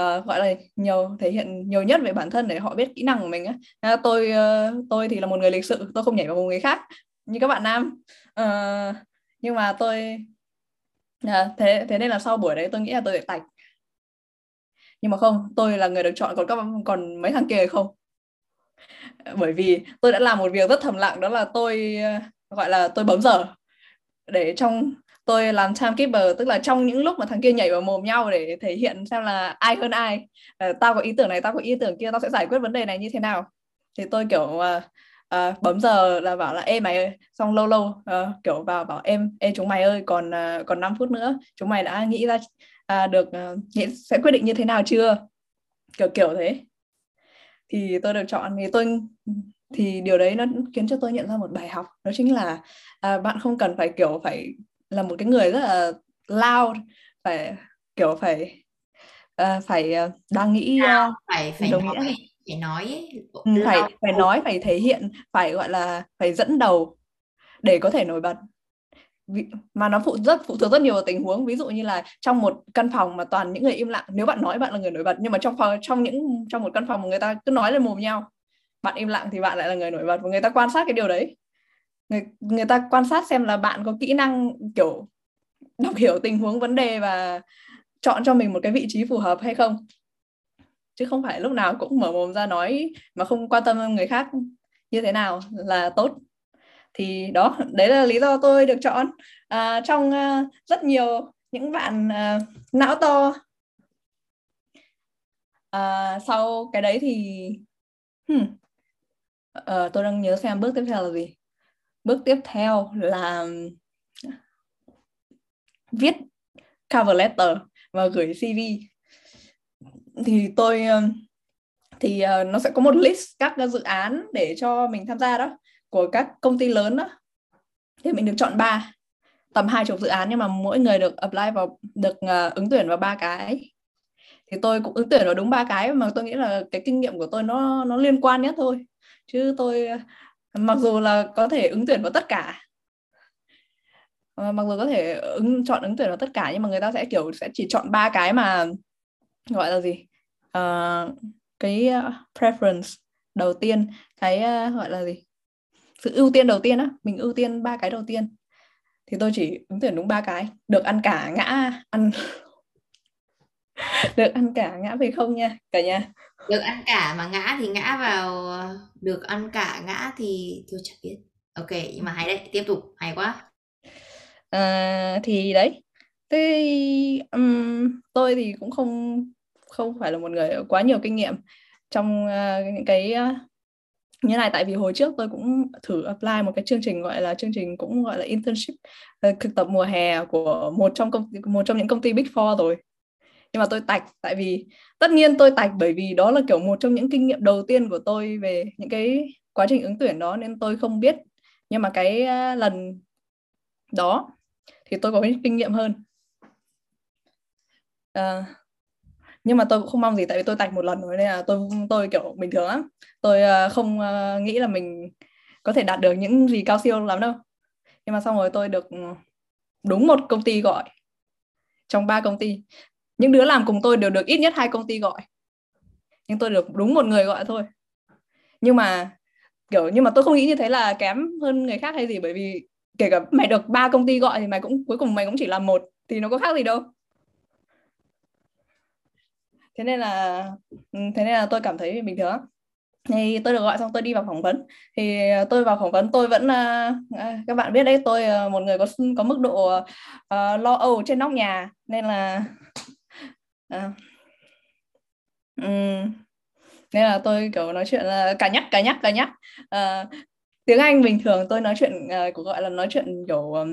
uh, gọi là nhiều thể hiện nhiều nhất về bản thân để họ biết kỹ năng của mình á. Tôi uh, tôi thì là một người lịch sự tôi không nhảy vào một người khác như các bạn nam. Uh, nhưng mà tôi à, thế thế nên là sau buổi đấy tôi nghĩ là tôi bị tạch. Nhưng mà không tôi là người được chọn còn các còn mấy thằng kia không. Ờ, bởi vì tôi đã làm một việc rất thầm lặng đó là tôi ờ, gọi là tôi bấm giờ. Để trong tôi làm timekeeper tức là trong những lúc mà thằng kia nhảy vào mồm nhau để thể hiện xem là ai hơn ai. À, tao có ý tưởng này tao có ý tưởng kia tao sẽ giải quyết vấn đề này như thế nào. Thì tôi kiểu uh, uh, bấm giờ là bảo là ê mày ơi xong lâu lâu uh, kiểu vào bảo em ê chúng mày ơi còn uh, còn 5 phút nữa chúng mày đã nghĩ ra uh, được uh, nghĩ sẽ quyết định như thế nào chưa? Kiểu kiểu thế. Thì tôi được chọn thì tôi thì điều đấy nó khiến cho tôi nhận ra một bài học đó chính là à, bạn không cần phải kiểu phải là một cái người rất là loud phải kiểu phải uh, phải uh, đang nghĩ uh, phải phải đồng nghĩa phải nói ừ, phải phải nói phải thể hiện phải gọi là phải dẫn đầu để có thể nổi bật. Mà nó phụ rất phụ thuộc rất nhiều vào tình huống. Ví dụ như là trong một căn phòng mà toàn những người im lặng nếu bạn nói bạn là người nổi bật nhưng mà trong phòng trong những trong một căn phòng mà người ta cứ nói lên mồm nhau bạn im lặng thì bạn lại là người nổi bật và người ta quan sát cái điều đấy. Người người ta quan sát xem là bạn có kỹ năng kiểu đọc hiểu tình huống vấn đề và chọn cho mình một cái vị trí phù hợp hay không chứ không phải lúc nào cũng mở mồm ra nói mà không quan tâm người khác như thế nào là tốt. Thì đó đấy là lý do tôi được chọn. À, trong uh, rất nhiều những bạn uh, não to. À, sau cái đấy thì hmm, à, tôi đang nhớ xem bước tiếp theo là gì. Bước tiếp theo là viết cover letter và gửi CV thì tôi ờ, thì ờ, nó sẽ có một list các dự án để cho mình tham gia đó, của các công ty lớn đó. Thì mình được chọn ba, tầm hai chục dự án nhưng mà mỗi người được apply vào, được ờ, ứng tuyển vào ba cái. Thì tôi cũng ứng tuyển vào đúng ba cái mà tôi nghĩ là cái kinh nghiệm của tôi nó nó liên quan nhất thôi. Chứ tôi mặc dù là có thể ứng tuyển vào tất cả mặc dù có thể ứng, chọn ứng tuyển vào tất cả nhưng mà người ta sẽ, kiểu, sẽ chỉ chọn ba cái mà gọi là gì? Uh, cái preference đầu tiên cái uh, gọi là gì? Sự ưu tiên đầu tiên á mình ưu tiên ba cái đầu tiên. Thì tôi chỉ ứng tuyển đúng ba cái được ăn cả ngã ăn [laughs] được ăn cả ngã về không nha cả nhà. Được ăn cả mà ngã thì ngã vào được ăn cả ngã thì tôi chẳng biết. Ok nhưng mà hay đấy tiếp tục hay quá. À, thì đấy thế um, tôi thì cũng không không phải là một người quá nhiều kinh nghiệm trong uh, những cái uh, như này. Tại vì hồi trước tôi cũng thử apply một cái chương trình gọi là chương trình cũng gọi là internship uh, thực tập mùa hè của một trong công một trong những công ty big four rồi. Nhưng mà tôi tạch tại vì tất nhiên tôi tạch bởi vì đó là kiểu một trong những kinh nghiệm đầu tiên của tôi về những cái quá trình ứng tuyển đó nên tôi không biết. Nhưng mà cái lần đó thì tôi có kinh nghiệm hơn uh, nhưng mà tôi cũng không mong gì tại vì tôi tạch một lần rồi nên là tôi tôi kiểu bình thường lắm. Tôi uh, không uh, nghĩ là mình có thể đạt được những gì cao siêu lắm đâu. Nhưng mà xong rồi tôi được ừ, đúng một công ty gọi. Trong ba công ty. Những đứa làm cùng tôi đều được ít nhất hai công ty gọi. Nhưng tôi được đúng một người gọi thôi. Nhưng mà kiểu nhưng mà tôi không nghĩ như thế là kém hơn người khác hay gì bởi vì kể cả mày được ba công ty gọi thì mày cũng cuối cùng mày cũng chỉ làm một thì nó có khác gì đâu thế nên là ừ, thế nên là tôi cảm thấy bình thường thì tôi được gọi xong tôi đi vào phỏng vấn. Thì tôi vào phỏng vấn tôi vẫn uh, các bạn biết đấy tôi uh, một người có có mức độ uh, lo âu trên nóc nhà. Nên là uh, um, nên là tôi kiểu nói chuyện là cả nhắc cả nhắc cả nhắc. Uh, tiếng Anh bình thường tôi nói chuyện uh, gọi là nói chuyện kiểu um,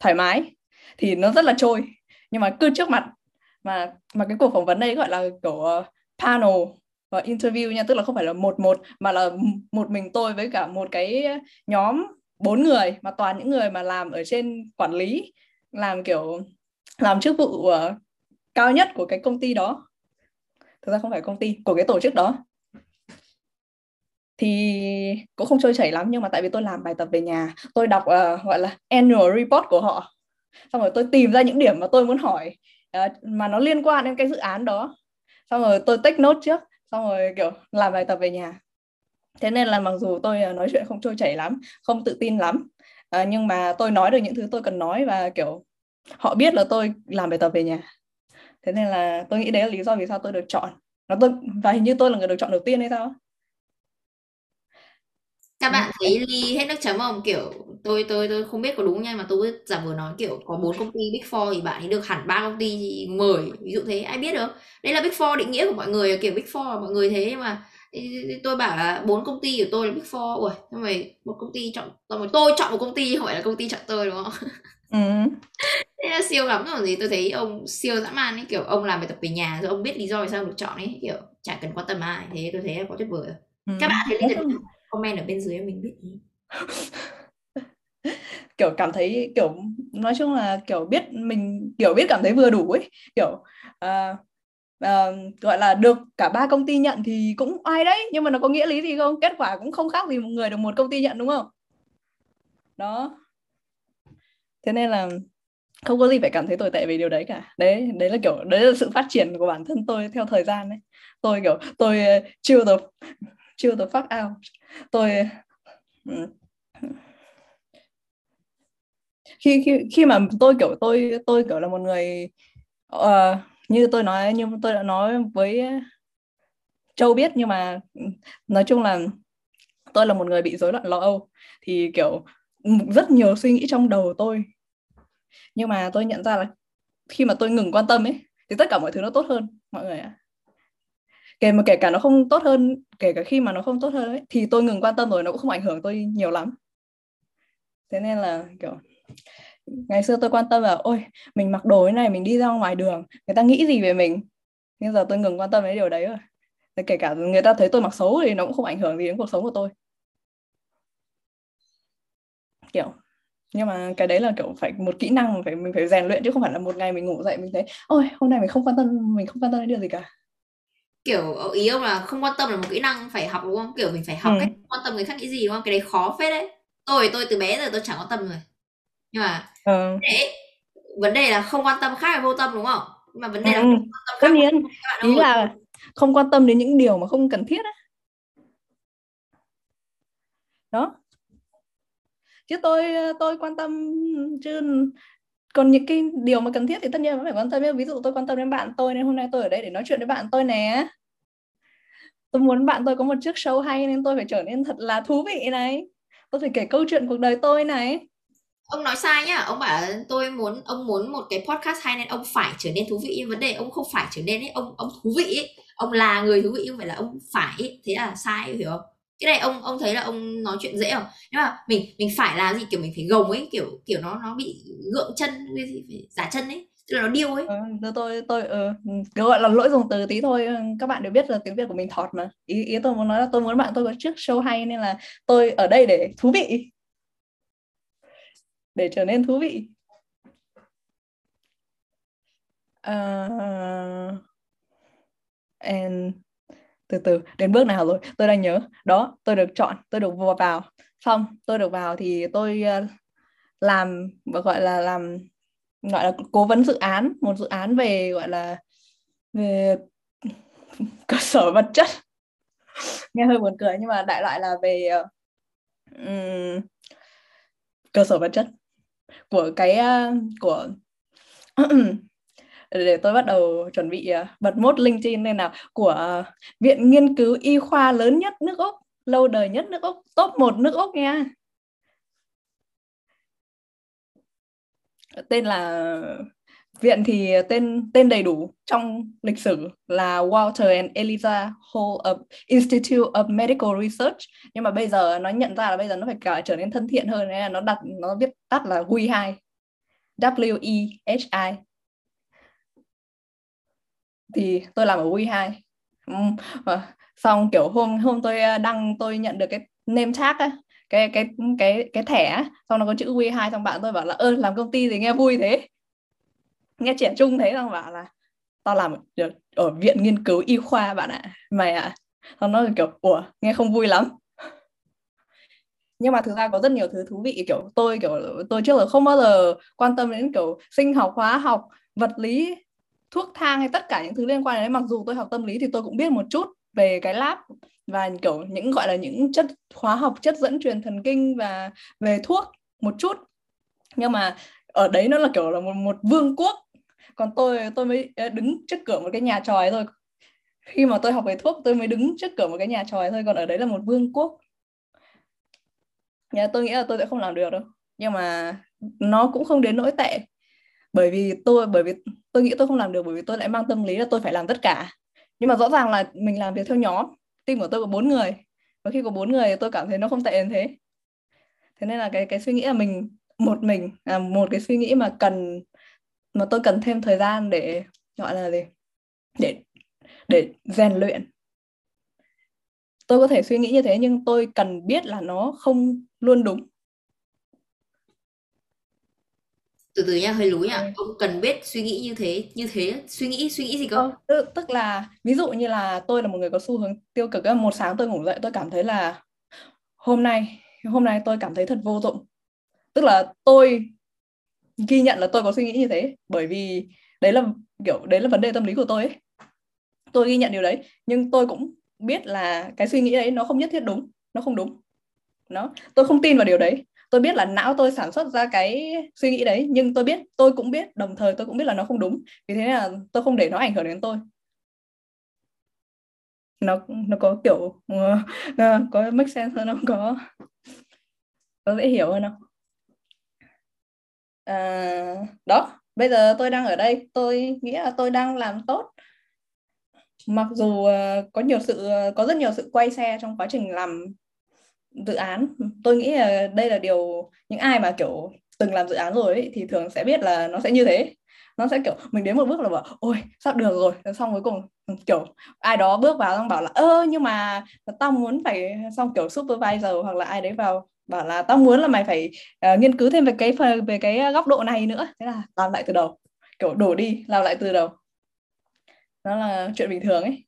thoải mái. Thì nó rất là trôi. Nhưng mà cứ trước mặt mà mà cái cuộc phỏng vấn đây gọi là kiểu uh, panel và interview nha tức là không phải là một một mà là một mình tôi với cả một cái nhóm bốn người mà toàn những người mà làm ở trên quản lý làm kiểu làm chức vụ uh, cao nhất của cái công ty đó. Thực ra không phải công ty của cái tổ chức đó. Thì cũng không trôi chảy lắm nhưng mà tại vì tôi làm bài tập về nhà tôi đọc uh, gọi là annual report của họ. Xong rồi tôi tìm ra những điểm mà tôi muốn hỏi uh, mà nó liên quan đến cái dự án đó. Xong rồi tôi take note trước xong rồi kiểu làm bài tập về nhà. Thế nên là mặc dù tôi ờ, nói chuyện không trôi chảy lắm không tự tin lắm uh, nhưng mà tôi nói được những thứ tôi cần nói và kiểu họ biết là tôi làm bài tập về nhà. Thế nên là tôi nghĩ đấy là lý do vì sao tôi được chọn. Nó tôi và hình như tôi là người được chọn đầu tiên hay sao các bạn thấy ly hết nước chấm không? Kiểu tôi tôi tôi không biết có đúng nha mà tôi giả vừa nói kiểu có bốn công ty big four thì bạn ấy được hẳn ba công ty mời ví dụ thế ai biết được. Đây là big four định nghĩa của mọi người kiểu big four mọi người thế mà tôi bảo là bốn công ty của tôi là big four. Ui nhưng mà một công ty chọn tôi tôi chọn một công ty không phải là công ty chọn tôi đúng không? Ừ. [laughs] thế là siêu lắm rồi gì tôi thấy ông siêu dã man ấy kiểu ông làm bài tập về nhà rồi ông biết lý do vì sao được chọn ấy kiểu chả cần quan tâm ai thế tôi thấy có tuyệt vời ừ. các bạn thấy liên comment ở bên dưới mình biết ý. [laughs] Kiểu cảm thấy kiểu nói chung là kiểu biết mình kiểu biết cảm thấy vừa đủ ấy. Kiểu uh, uh, gọi là được cả ba công ty nhận thì cũng ai đấy nhưng mà nó có nghĩa lý gì không? Kết quả cũng không khác gì một người được một công ty nhận đúng không? Đó. Thế nên là không có gì phải cảm thấy tồi tệ về điều đấy cả. Đấy đấy là kiểu đấy là sự phát triển của bản thân tôi theo thời gian đấy tôi kiểu tôi uh, được. the chill the fuck out tôi ừ. khi khi khi mà tôi kiểu tôi tôi kiểu là một người uh, như tôi nói như tôi đã nói với Châu biết nhưng mà ừ, nói chung là tôi là một người bị rối loạn lo âu. Thì kiểu ừ, rất nhiều suy nghĩ trong đầu tôi. Nhưng mà tôi nhận ra là khi mà tôi ngừng quan tâm ấy thì tất cả mọi thứ nó tốt hơn mọi người ạ kể mà kể cả nó không tốt hơn, kể cả khi mà nó không tốt hơn ấy, thì tôi ngừng quan tâm rồi, nó cũng không ảnh hưởng tôi nhiều lắm. Thế nên là, kiểu, ngày xưa tôi quan tâm là, ôi, mình mặc đồ thế này, mình đi ra ngoài đường, người ta nghĩ gì về mình? Nhưng giờ tôi ngừng quan tâm đến điều đấy rồi. Thế kể cả người ta thấy tôi mặc xấu thì nó cũng không ảnh hưởng gì đến cuộc sống của tôi. Kiểu, nhưng mà cái đấy là, kiểu, phải một kỹ năng, phải, mình phải rèn luyện chứ không phải là một ngày mình ngủ dậy mình thấy, ôi, hôm nay mình không quan tâm, mình không quan tâm đến điều gì cả kiểu ý ông là không quan tâm là một kỹ năng phải học đúng không? Kiểu mình phải học ừ. cách quan tâm người khác nghĩ gì đúng không? Cái đấy khó phết đấy. Tôi tôi từ bé giờ tôi chẳng quan tâm rồi. Nhưng mà ừ. đấy, vấn đề là không quan tâm khác là vô tâm đúng không? Nhưng mà vấn đề ừ. là không quan tâm tất nhiên. ý là không quan tâm đến những điều mà không cần thiết á. Đó. Chứ tôi tôi quan tâm chứ còn những cái điều mà cần thiết thì tất nhiên phải quan tâm. Ví dụ tôi quan tâm đến bạn tôi nên hôm nay tôi ở đây để nói chuyện với bạn tôi nè tôi muốn bạn tôi có một chiếc show hay nên tôi phải trở nên thật là thú vị này. Tôi phải kể câu chuyện cuộc đời tôi này. Ông nói sai nhá. Ông bảo tôi muốn, ông muốn một cái podcast hay nên ông phải trở nên thú vị. Nhưng vấn đề ông không phải trở nên ấy, ông ông thú vị ấy. Ông là người thú vị không phải là ông phải ấy. thế là sai, hiểu không? Cái này ông ông thấy là ông nói chuyện dễ không? Nhưng mà mình mình phải là gì? Kiểu mình phải gồng ấy, kiểu kiểu nó nó bị gượng chân, cái gì phải giả chân ấy là nó điêu ấy. Ừ, tôi tôi ừ, gọi là lỗi dùng từ tí thôi. Ừ, các bạn đều biết là tiếng việt của mình thọt mà. Ý ý tôi muốn nói là tôi muốn bạn tôi có trước show hay nên là tôi ở đây để thú vị. Để trở nên thú vị. Uh, and từ từ đến bước nào rồi? Tôi đang nhớ. Đó tôi được chọn tôi được vào. Xong tôi được vào thì tôi ờ, làm gọi là làm gọi là cố vấn dự án một dự án về gọi là về [laughs] cơ sở vật chất. [laughs] Nghe hơi buồn cười nhưng mà đại loại là về um, cơ sở vật chất của cái uh, của [clears throat] để tôi bắt đầu chuẩn bị uh, bật mốt LinkedIn lên nào. Của uh, viện nghiên cứu y khoa lớn nhất nước Úc lâu đời nhất nước Úc top 1 nước Úc nha. Tên là, viện thì tên tên đầy đủ trong lịch sử là Walter and Eliza Hall of Institute of Medical Research. Nhưng mà bây giờ nó nhận ra là bây giờ nó phải cả trở nên thân thiện hơn, nên là nó đặt, nó viết tắt là WE2 W E H I. Thì tôi làm ở WE2 ừ, xong kiểu hôm hôm tôi ờ, đăng, tôi nhận được cái name tag ấy cái cái cái cái thẻ xong nó có chữ W2 xong bạn tôi bảo là ơ làm công ty thì nghe vui thế? Nghe trẻ trung thế xong bảo là tao làm ở, ở viện nghiên cứu y khoa bạn ạ. Mày ạ. À. xong nó kiểu ủa nghe không vui lắm. Nhưng mà thực ra có rất nhiều thứ thú vị kiểu tôi kiểu tôi trước là không bao giờ quan tâm đến kiểu sinh học hóa học vật lý thuốc thang hay tất cả những thứ liên quan đến mặc dù tôi học tâm lý thì tôi cũng biết một chút về cái lab và kiểu những, gọi là, những chất hóa học, chất dẫn truyền thần kinh và về thuốc một chút. Nhưng mà ở đấy nó là kiểu là một một vương quốc. Còn tôi tôi mới ờ, đứng trước cửa một cái nhà tròi thôi. Khi mà tôi học về thuốc, tôi mới đứng trước cửa một cái nhà tròi thôi. Còn ở đấy là một vương quốc. Nhà tôi nghĩ là tôi sẽ không làm được đâu. Nhưng mà nó cũng không đến nỗi tệ. Bởi vì tôi, bởi vì tôi nghĩ tôi không làm được. Bởi vì tôi lại mang tâm lý là tôi phải làm tất cả. Nhưng mà rõ ràng là mình làm việc theo nhóm team của tôi có bốn người. Và khi có bốn người tôi cảm thấy nó không tệ đến thế. Thế nên là cái cái suy nghĩ là mình, một mình là một cái suy nghĩ mà cần, mà tôi cần thêm thời gian để gọi là gì? Để để rèn luyện. Tôi có thể suy nghĩ như thế nhưng tôi cần biết là nó không luôn đúng. Từ từ nha hơi lúi nha. Ừ. ông cần biết suy nghĩ như thế như thế suy nghĩ suy nghĩ gì cơ? Ờ, tức, tức là ví dụ như là tôi là một người có xu hướng tiêu cực một sáng tôi ngủ dậy tôi cảm thấy là hôm nay hôm nay tôi cảm thấy thật vô dụng. Tức là tôi ghi nhận là tôi có suy nghĩ như thế bởi vì đấy là kiểu đấy là vấn đề tâm lý của tôi ấy. Tôi ghi nhận điều đấy nhưng tôi cũng biết là cái suy nghĩ đấy nó không nhất thiết đúng nó không đúng. Nó tôi không tin vào điều đấy tôi biết là não tôi sản xuất ra cái suy nghĩ đấy nhưng tôi biết tôi cũng biết đồng thời tôi cũng biết là nó không đúng. Vì thế là tôi không để nó ảnh hưởng đến tôi. Nó nó có kiểu ờ, nó có make sense hơn không? Có có dễ hiểu hơn không? À, đó bây giờ tôi đang ở đây. Tôi nghĩ là tôi đang làm tốt. Mặc dù ờ, có nhiều sự ờ, có rất nhiều sự quay xe trong quá trình làm dự án. Tôi nghĩ là đây là điều những ai mà kiểu từng làm dự án rồi ấy, thì thường sẽ biết là nó sẽ như thế. Nó sẽ kiểu mình đến một bước là bảo ôi sắp được rồi. Xong cuối cùng ừ, kiểu ai đó bước vào xong bảo là ơ nhưng mà tao muốn phải xong kiểu supervisor hoặc là ai đấy vào bảo là tao muốn là mày phải uh, nghiên cứu thêm về cái về cái góc độ này nữa. Thế là làm lại từ đầu kiểu đổ đi làm lại từ đầu. Nó là chuyện bình thường ấy.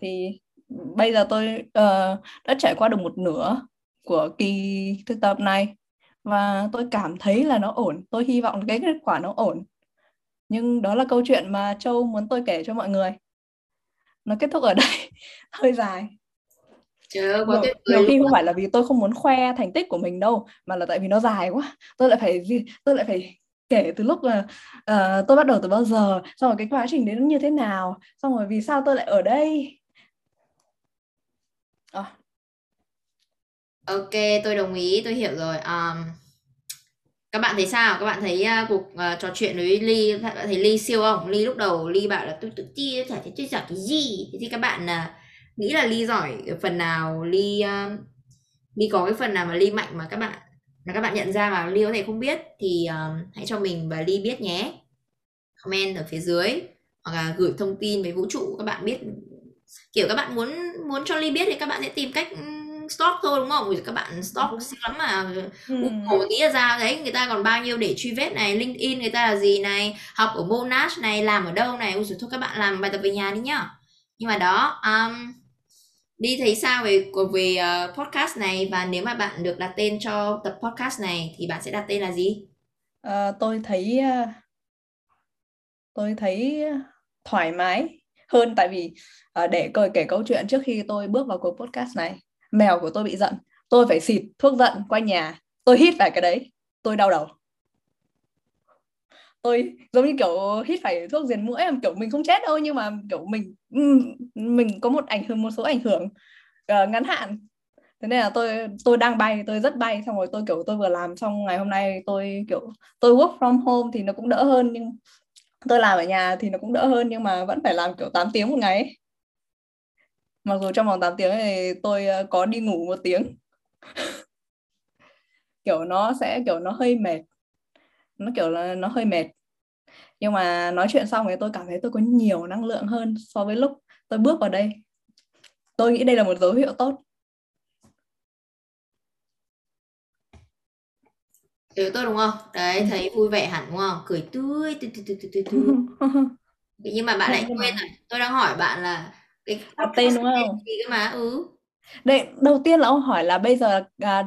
Thì bây giờ tôi uh, đã trải qua được một nửa của kỳ thực tập này và tôi cảm thấy là nó ổn tôi hy vọng cái kết quả nó ổn nhưng đó là câu chuyện mà châu muốn tôi kể cho mọi người nó kết thúc ở đây [laughs] hơi dài Trời ơi, quá tuyệt vời. Nhiều khi không phải là vì tôi không muốn khoe thành tích của mình đâu, mà là tại vì nó dài quá. Tôi lại phải tôi lại phải kể từ lúc là uh, tôi bắt đầu từ bao giờ, xong rồi cái quá trình đến như thế nào, xong rồi vì sao tôi lại ở đây. À. Ok, tôi đồng ý, tôi hiểu rồi. Um, các bạn thấy sao? Các bạn thấy uh, cuộc uh, trò chuyện với Ly, các bạn thấy Ly siêu không? Ly lúc đầu Ly bảo là tôi tự ti, chả thấy tôi giỏi cái gì. Thì các bạn uh, nghĩ là ly giỏi phần nào ly uh, ly có cái phần nào mà ly mạnh mà các bạn mà các bạn nhận ra mà ly có thể không biết thì uh, hãy cho mình và ly biết nhé comment ở phía dưới hoặc là gửi thông tin về vũ trụ các bạn biết kiểu các bạn muốn muốn cho ly biết thì các bạn sẽ tìm cách stock thôi đúng không? Các bạn stock xíu lắm mà Google ừ. tí là ra đấy người ta còn bao nhiêu để truy vết này, LinkedIn người ta là gì này, học ở Monash này, làm ở đâu này, ôi thôi các bạn làm bài tập về nhà đi nhá. Nhưng mà đó, um, đi thấy sao về về uh, podcast này và nếu mà bạn được đặt tên cho tập podcast này thì bạn sẽ đặt tên là gì? Uh, tôi thấy uh, tôi thấy thoải mái hơn tại vì uh, để kể câu chuyện trước khi tôi bước vào cuộc podcast này mèo của tôi bị giận. Tôi phải xịt thuốc giận quanh nhà. Tôi hít phải cái đấy. Tôi đau đầu. Tôi giống như kiểu hít phải thuốc diệt mũi kiểu mình không chết đâu nhưng mà kiểu mình mình có một ảnh hưởng một số ảnh hưởng uh, ngắn hạn. Thế nên là tôi tôi đang bay tôi rất bay xong rồi tôi kiểu tôi vừa làm xong ngày hôm nay tôi kiểu tôi work from home thì nó cũng đỡ hơn nhưng tôi làm ở nhà thì nó cũng đỡ hơn nhưng mà vẫn phải làm kiểu 8 tiếng một ngày ấy mặc dù trong vòng 8 tiếng này tôi ờ, có đi ngủ một tiếng. [laughs] Kiểu nó sẽ kiểu nó hơi mệt. Nó kiểu là nó hơi mệt. Nhưng mà nói chuyện xong thì tôi cảm thấy tôi có nhiều năng lượng hơn so với lúc tôi bước vào đây. Tôi nghĩ đây là một dấu hiệu tốt. Hiểu tôi đúng không? Đấy ừ. thấy vui vẻ hẳn đúng không? Cười tươi tươi tươi tươi tươi tươi [laughs] nhưng mà bạn lại quên rồi tôi đang hỏi bạn là cái tên đúng không? gì cơ mà ừ. Đây, đầu tiên là ông hỏi là bây giờ à,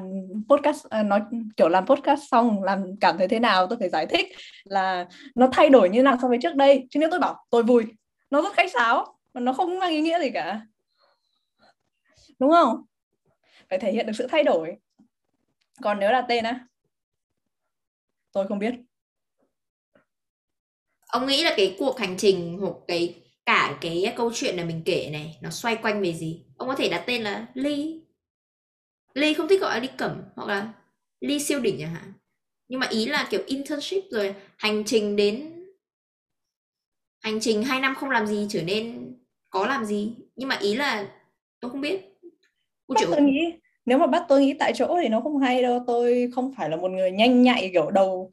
podcast à, nói kiểu làm podcast xong làm cảm thấy thế nào tôi phải giải thích là nó thay đổi như nào so với trước đây. Chứ nếu tôi bảo tôi vui nó rất khách sáo mà nó không mang ý nghĩa gì cả. Đúng không? Phải thể hiện được sự thay đổi. Còn nếu là tên á tôi không biết. Ông nghĩ là cái cuộc hành trình hoặc cái cả cái câu chuyện là mình kể này nó xoay quanh về gì? Ông có thể đặt tên là ly. Ly không thích gọi là ly cẩm hoặc là ly siêu đỉnh chẳng hạn. Nhưng mà ý là kiểu internship rồi hành trình đến hành trình hai năm không làm gì trở nên có làm gì. Nhưng mà ý là tôi không biết. Bắt tôi nghĩ nếu mà bắt tôi nghĩ tại chỗ thì nó không hay đâu. Tôi không phải là một người nhanh nhạy kiểu đầu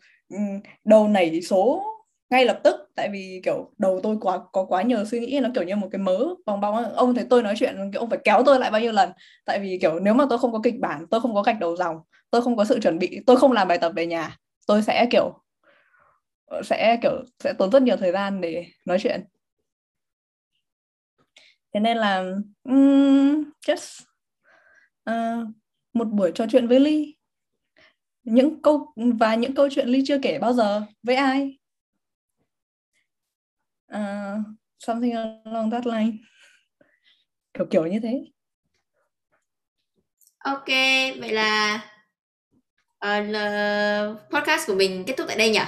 đầu nảy số ngay lập tức tại vì kiểu đầu tôi quá có quá nhiều suy nghĩ nó kiểu như một cái mớ vòng bao ông thấy tôi nói chuyện kiểu ông phải kéo tôi lại bao nhiêu lần? Tại vì kiểu nếu mà tôi không có kịch bản tôi không có gạch đầu dòng tôi không có sự chuẩn bị tôi không làm bài tập về nhà tôi sẽ kiểu ờ, sẽ kiểu sẽ tốn rất nhiều thời gian để nói chuyện. Thế nên là um, just uh, một buổi trò chuyện với Ly. Những câu và những câu chuyện ly chưa kể bao giờ. Với ai? Uh, something along that line kiểu kiểu như thế ok vậy là uh, podcast của mình kết thúc tại đây nhỉ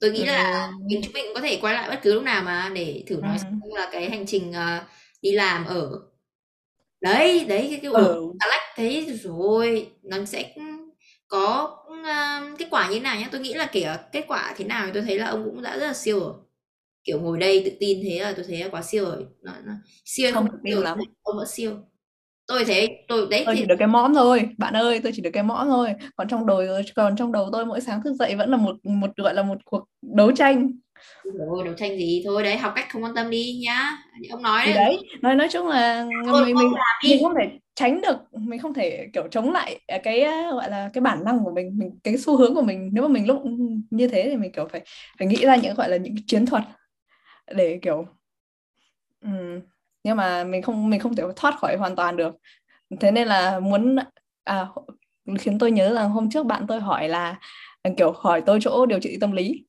tôi nghĩ là ừ. mình chúng mình có thể quay lại bất cứ lúc nào mà để thử nói ừ. là cái hành trình uh, đi làm ở đấy đấy cái cái ừ. lách thế rồi nó sẽ có uh, kết quả như thế nào nhá tôi nghĩ là kể kết quả thế nào thì tôi thấy là ông cũng đã rất là siêu rồi kiểu ngồi đây tự tin thế là tôi thấy là quá siêu rồi. Nó, nó siêu không, không siêu lắm. ông vẫn siêu. Tôi thấy tôi đấy tôi thì... chỉ được cái mõm thôi. Bạn ơi tôi chỉ được cái mõm thôi. Còn trong đầu còn trong đầu tôi mỗi sáng thức dậy vẫn là một một gọi là một cuộc đấu tranh. Rồi đấu tranh gì? Thôi đấy học cách không quan tâm đi nhá. Ông nói đấy, đấy nói nói chung là Thôi, mình mình, mình không thể tránh được mình không thể kiểu chống lại cái gọi là cái bản năng của mình mình cái xu hướng của mình. Nếu mà mình lúc như thế thì mình kiểu phải phải nghĩ ra những gọi là những chiến thuật để kiểu um, nhưng mà mình không mình không thể thoát khỏi hoàn toàn được. Thế nên là muốn à khiến tôi nhớ rằng hôm trước bạn tôi hỏi là kiểu hỏi tôi chỗ điều trị tâm lý.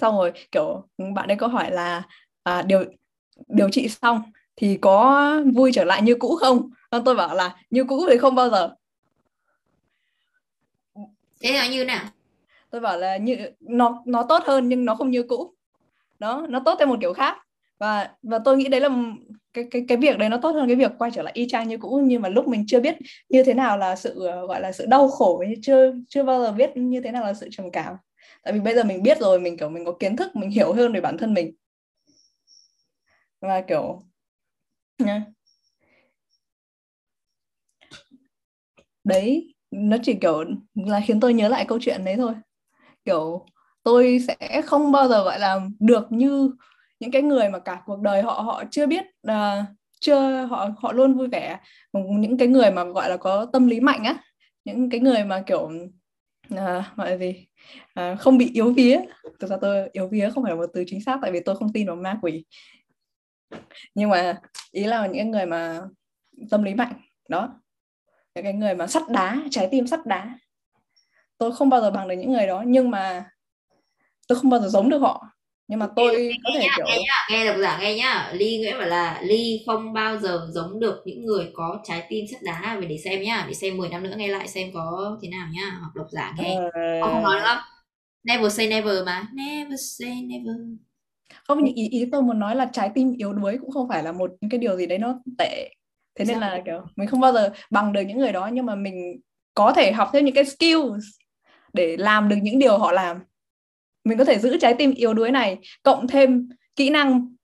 Xong rồi kiểu bạn ấy có hỏi là à, điều điều trị xong thì có vui trở lại như cũ không? Nên tôi bảo là như cũ thì không bao giờ. Thế là như nào? Tôi bảo là như nó nó tốt hơn nhưng nó không như cũ đó, nó tốt theo một kiểu khác. Và và tôi nghĩ đấy là cái cái cái việc đấy nó tốt hơn cái việc quay trở lại y chang như cũ, nhưng mà lúc mình chưa biết như thế nào là sự ờ, gọi là sự đau khổ, chưa chưa bao giờ biết như thế nào là sự trầm cảm. Tại vì bây giờ mình biết rồi, mình, kiểu, mình có kiến thức, mình hiểu hơn về bản thân mình. Và, kiểu, nha. Đấy, nó chỉ, kiểu, là khiến tôi nhớ lại câu chuyện đấy thôi. Kiểu tôi sẽ không bao giờ gọi là được như những cái người mà cả cuộc đời họ họ chưa biết uh, chưa họ họ luôn vui vẻ. Những cái người mà gọi là có tâm lý mạnh á những cái người mà kiểu à, gọi là gì uh, không bị yếu vía. Thực ra tôi yếu vía không phải là một từ chính xác tại vì tôi không tin vào ma quỷ. Nhưng mà ý là những người mà tâm lý mạnh đó. Những cái người mà sắt đá trái tim sắt đá. Tôi không bao giờ bằng được những người đó nhưng mà tôi không bao giờ giống được họ. Nhưng mà tôi nghe, có thể nhá, kiểu nghe, nhá, nghe độc giả nghe nhá. Ly nguyễn bảo là ly không bao giờ giống được những người có trái tim sắt đá. Về để xem nhá để xem 10 năm nữa nghe lại xem có thế nào nhá. Hoặc độc giả nghe. Ờ... không nói nữa never say never mà. Never say never. Không ý, ý tôi muốn nói là trái tim yếu đuối cũng không phải là một cái điều gì đấy nó tệ. Thế nên là kiểu mình không bao giờ bằng được những người đó. Nhưng mà mình có thể học thêm những cái skills để làm được những điều họ làm mình có thể giữ trái tim yếu đuối này cộng thêm kỹ năng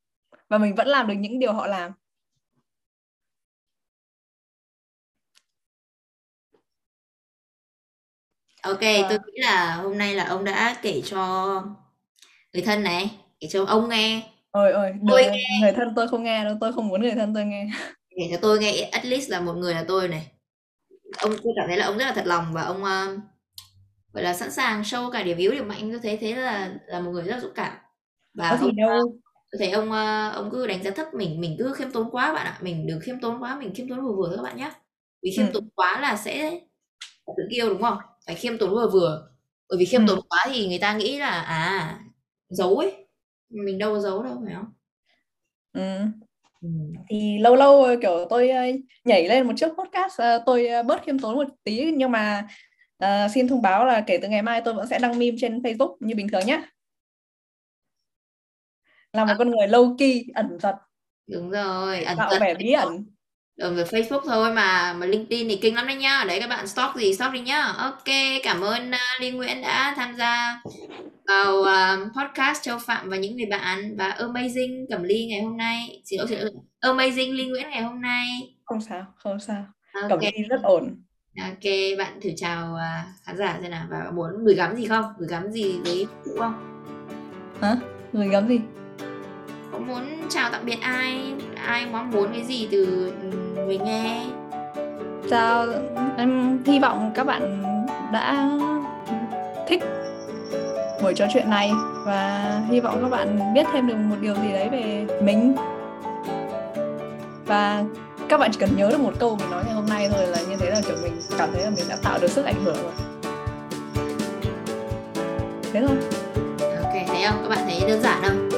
và mình vẫn làm được những điều họ làm. Ok à. tôi nghĩ là hôm nay là ông đã kể cho người thân này kể cho ông nghe. Ôi ôi tôi nghe. người thân tôi không nghe đâu tôi không muốn người thân tôi nghe. [laughs] Kể cho tôi nghe at least là một người là tôi này. Ông tôi cảm thấy là ông rất là thật lòng và ông uh, gọi là sẵn sàng show cả điểm yếu điểm mạnh tôi thấy thế là là một người rất là dũng cảm và Có ông, đâu. tôi thấy ông ờ, ông cứ đánh giá thấp mình mình cứ khiêm tốn quá bạn ạ mình đừng khiêm tốn quá mình khiêm tốn vừa vừa các bạn nhé vì khiêm ừ. tốn quá là sẽ tự kiêu đúng không phải khiêm tốn vừa vừa bởi vì khiêm ừ. tốn quá thì người ta nghĩ là à giấu ấy mình đâu có giấu đâu phải không ừ. Ừ. thì lâu lâu kiểu tôi ờ, nhảy lên một chiếc podcast ờ, tôi bớt khiêm tốn một tí nhưng mà À, xin thông báo là kể từ ngày mai tôi vẫn sẽ đăng meme trên Facebook như bình thường nhé. Là một à. con người low key, ẩn giật. Đúng rồi, ẩn Tạo vẻ bí ẩn. Ở về Facebook thôi mà mà LinkedIn thì kinh lắm đấy nhá. Đấy các bạn stalk gì stalk đi nhá. Ok, cảm ơn uh, Liên Nguyễn đã tham gia vào uh, podcast Châu Phạm và những người bạn và Amazing Cẩm Ly ngày hôm nay. Xin lỗi, xin lỗi. Amazing Liên Nguyễn ngày hôm nay. Không sao, không sao. Okay. Cẩm Ly rất ổn. Ok, bạn thử chào uh, khán giả xem nào và muốn gửi gắm gì không? Gửi gắm gì với cụ không? Hả? Gửi gắm gì? Có muốn chào tạm biệt ai? Ai mong muốn cái gì từ người nghe? Chào, em hy vọng các bạn đã thích buổi trò chuyện này và hy vọng các bạn biết thêm được một điều gì đấy về mình và các bạn chỉ cần nhớ được một câu mình nói ngày hôm nay thôi là như thế là kiểu mình cảm thấy là mình đã tạo được sức ảnh hưởng rồi. Thế thôi. Ok thấy không? Các bạn thấy đơn giản không?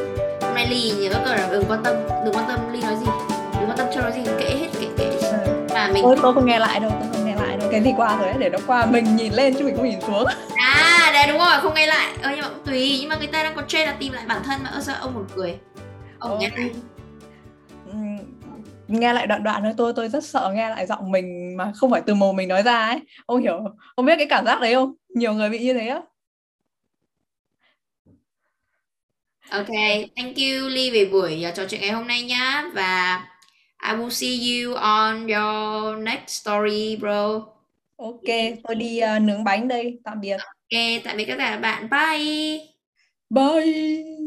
Hôm nay ly nhớ các là đừng quan tâm đừng quan tâm ly nói gì. Đừng quan tâm cho nói gì kệ hết kệ kệ. Ừ. mà mình tôi tôi không nghe lại đâu tôi không nghe lại đâu. Cái gì qua rồi để nó qua mình nhìn lên chứ mình không nhìn xuống. [laughs] À đấy đúng rồi không nghe lại. Ờ, nhưng mà cũng tùy nhưng mà người ta đang có trend là tìm lại bản thân mà. Ơ sao ông một cười ông Ờ, nghe lại. Ừ, nghe lại đoạn đoạn thôi tôi tôi rất sợ nghe lại giọng mình mà không phải từ mồm mình nói ra ấy. Ông hiểu không? ông biết cái cảm giác đấy không? Nhiều người bị như thế á. Ok thank you ly về buổi uh, trò chuyện ngày hôm nay nhá. Và I will see you on your next story bro. Ok tôi đi uh, nướng bánh đây tạm biệt. Ok tạm biệt các bạn. Bye. Bye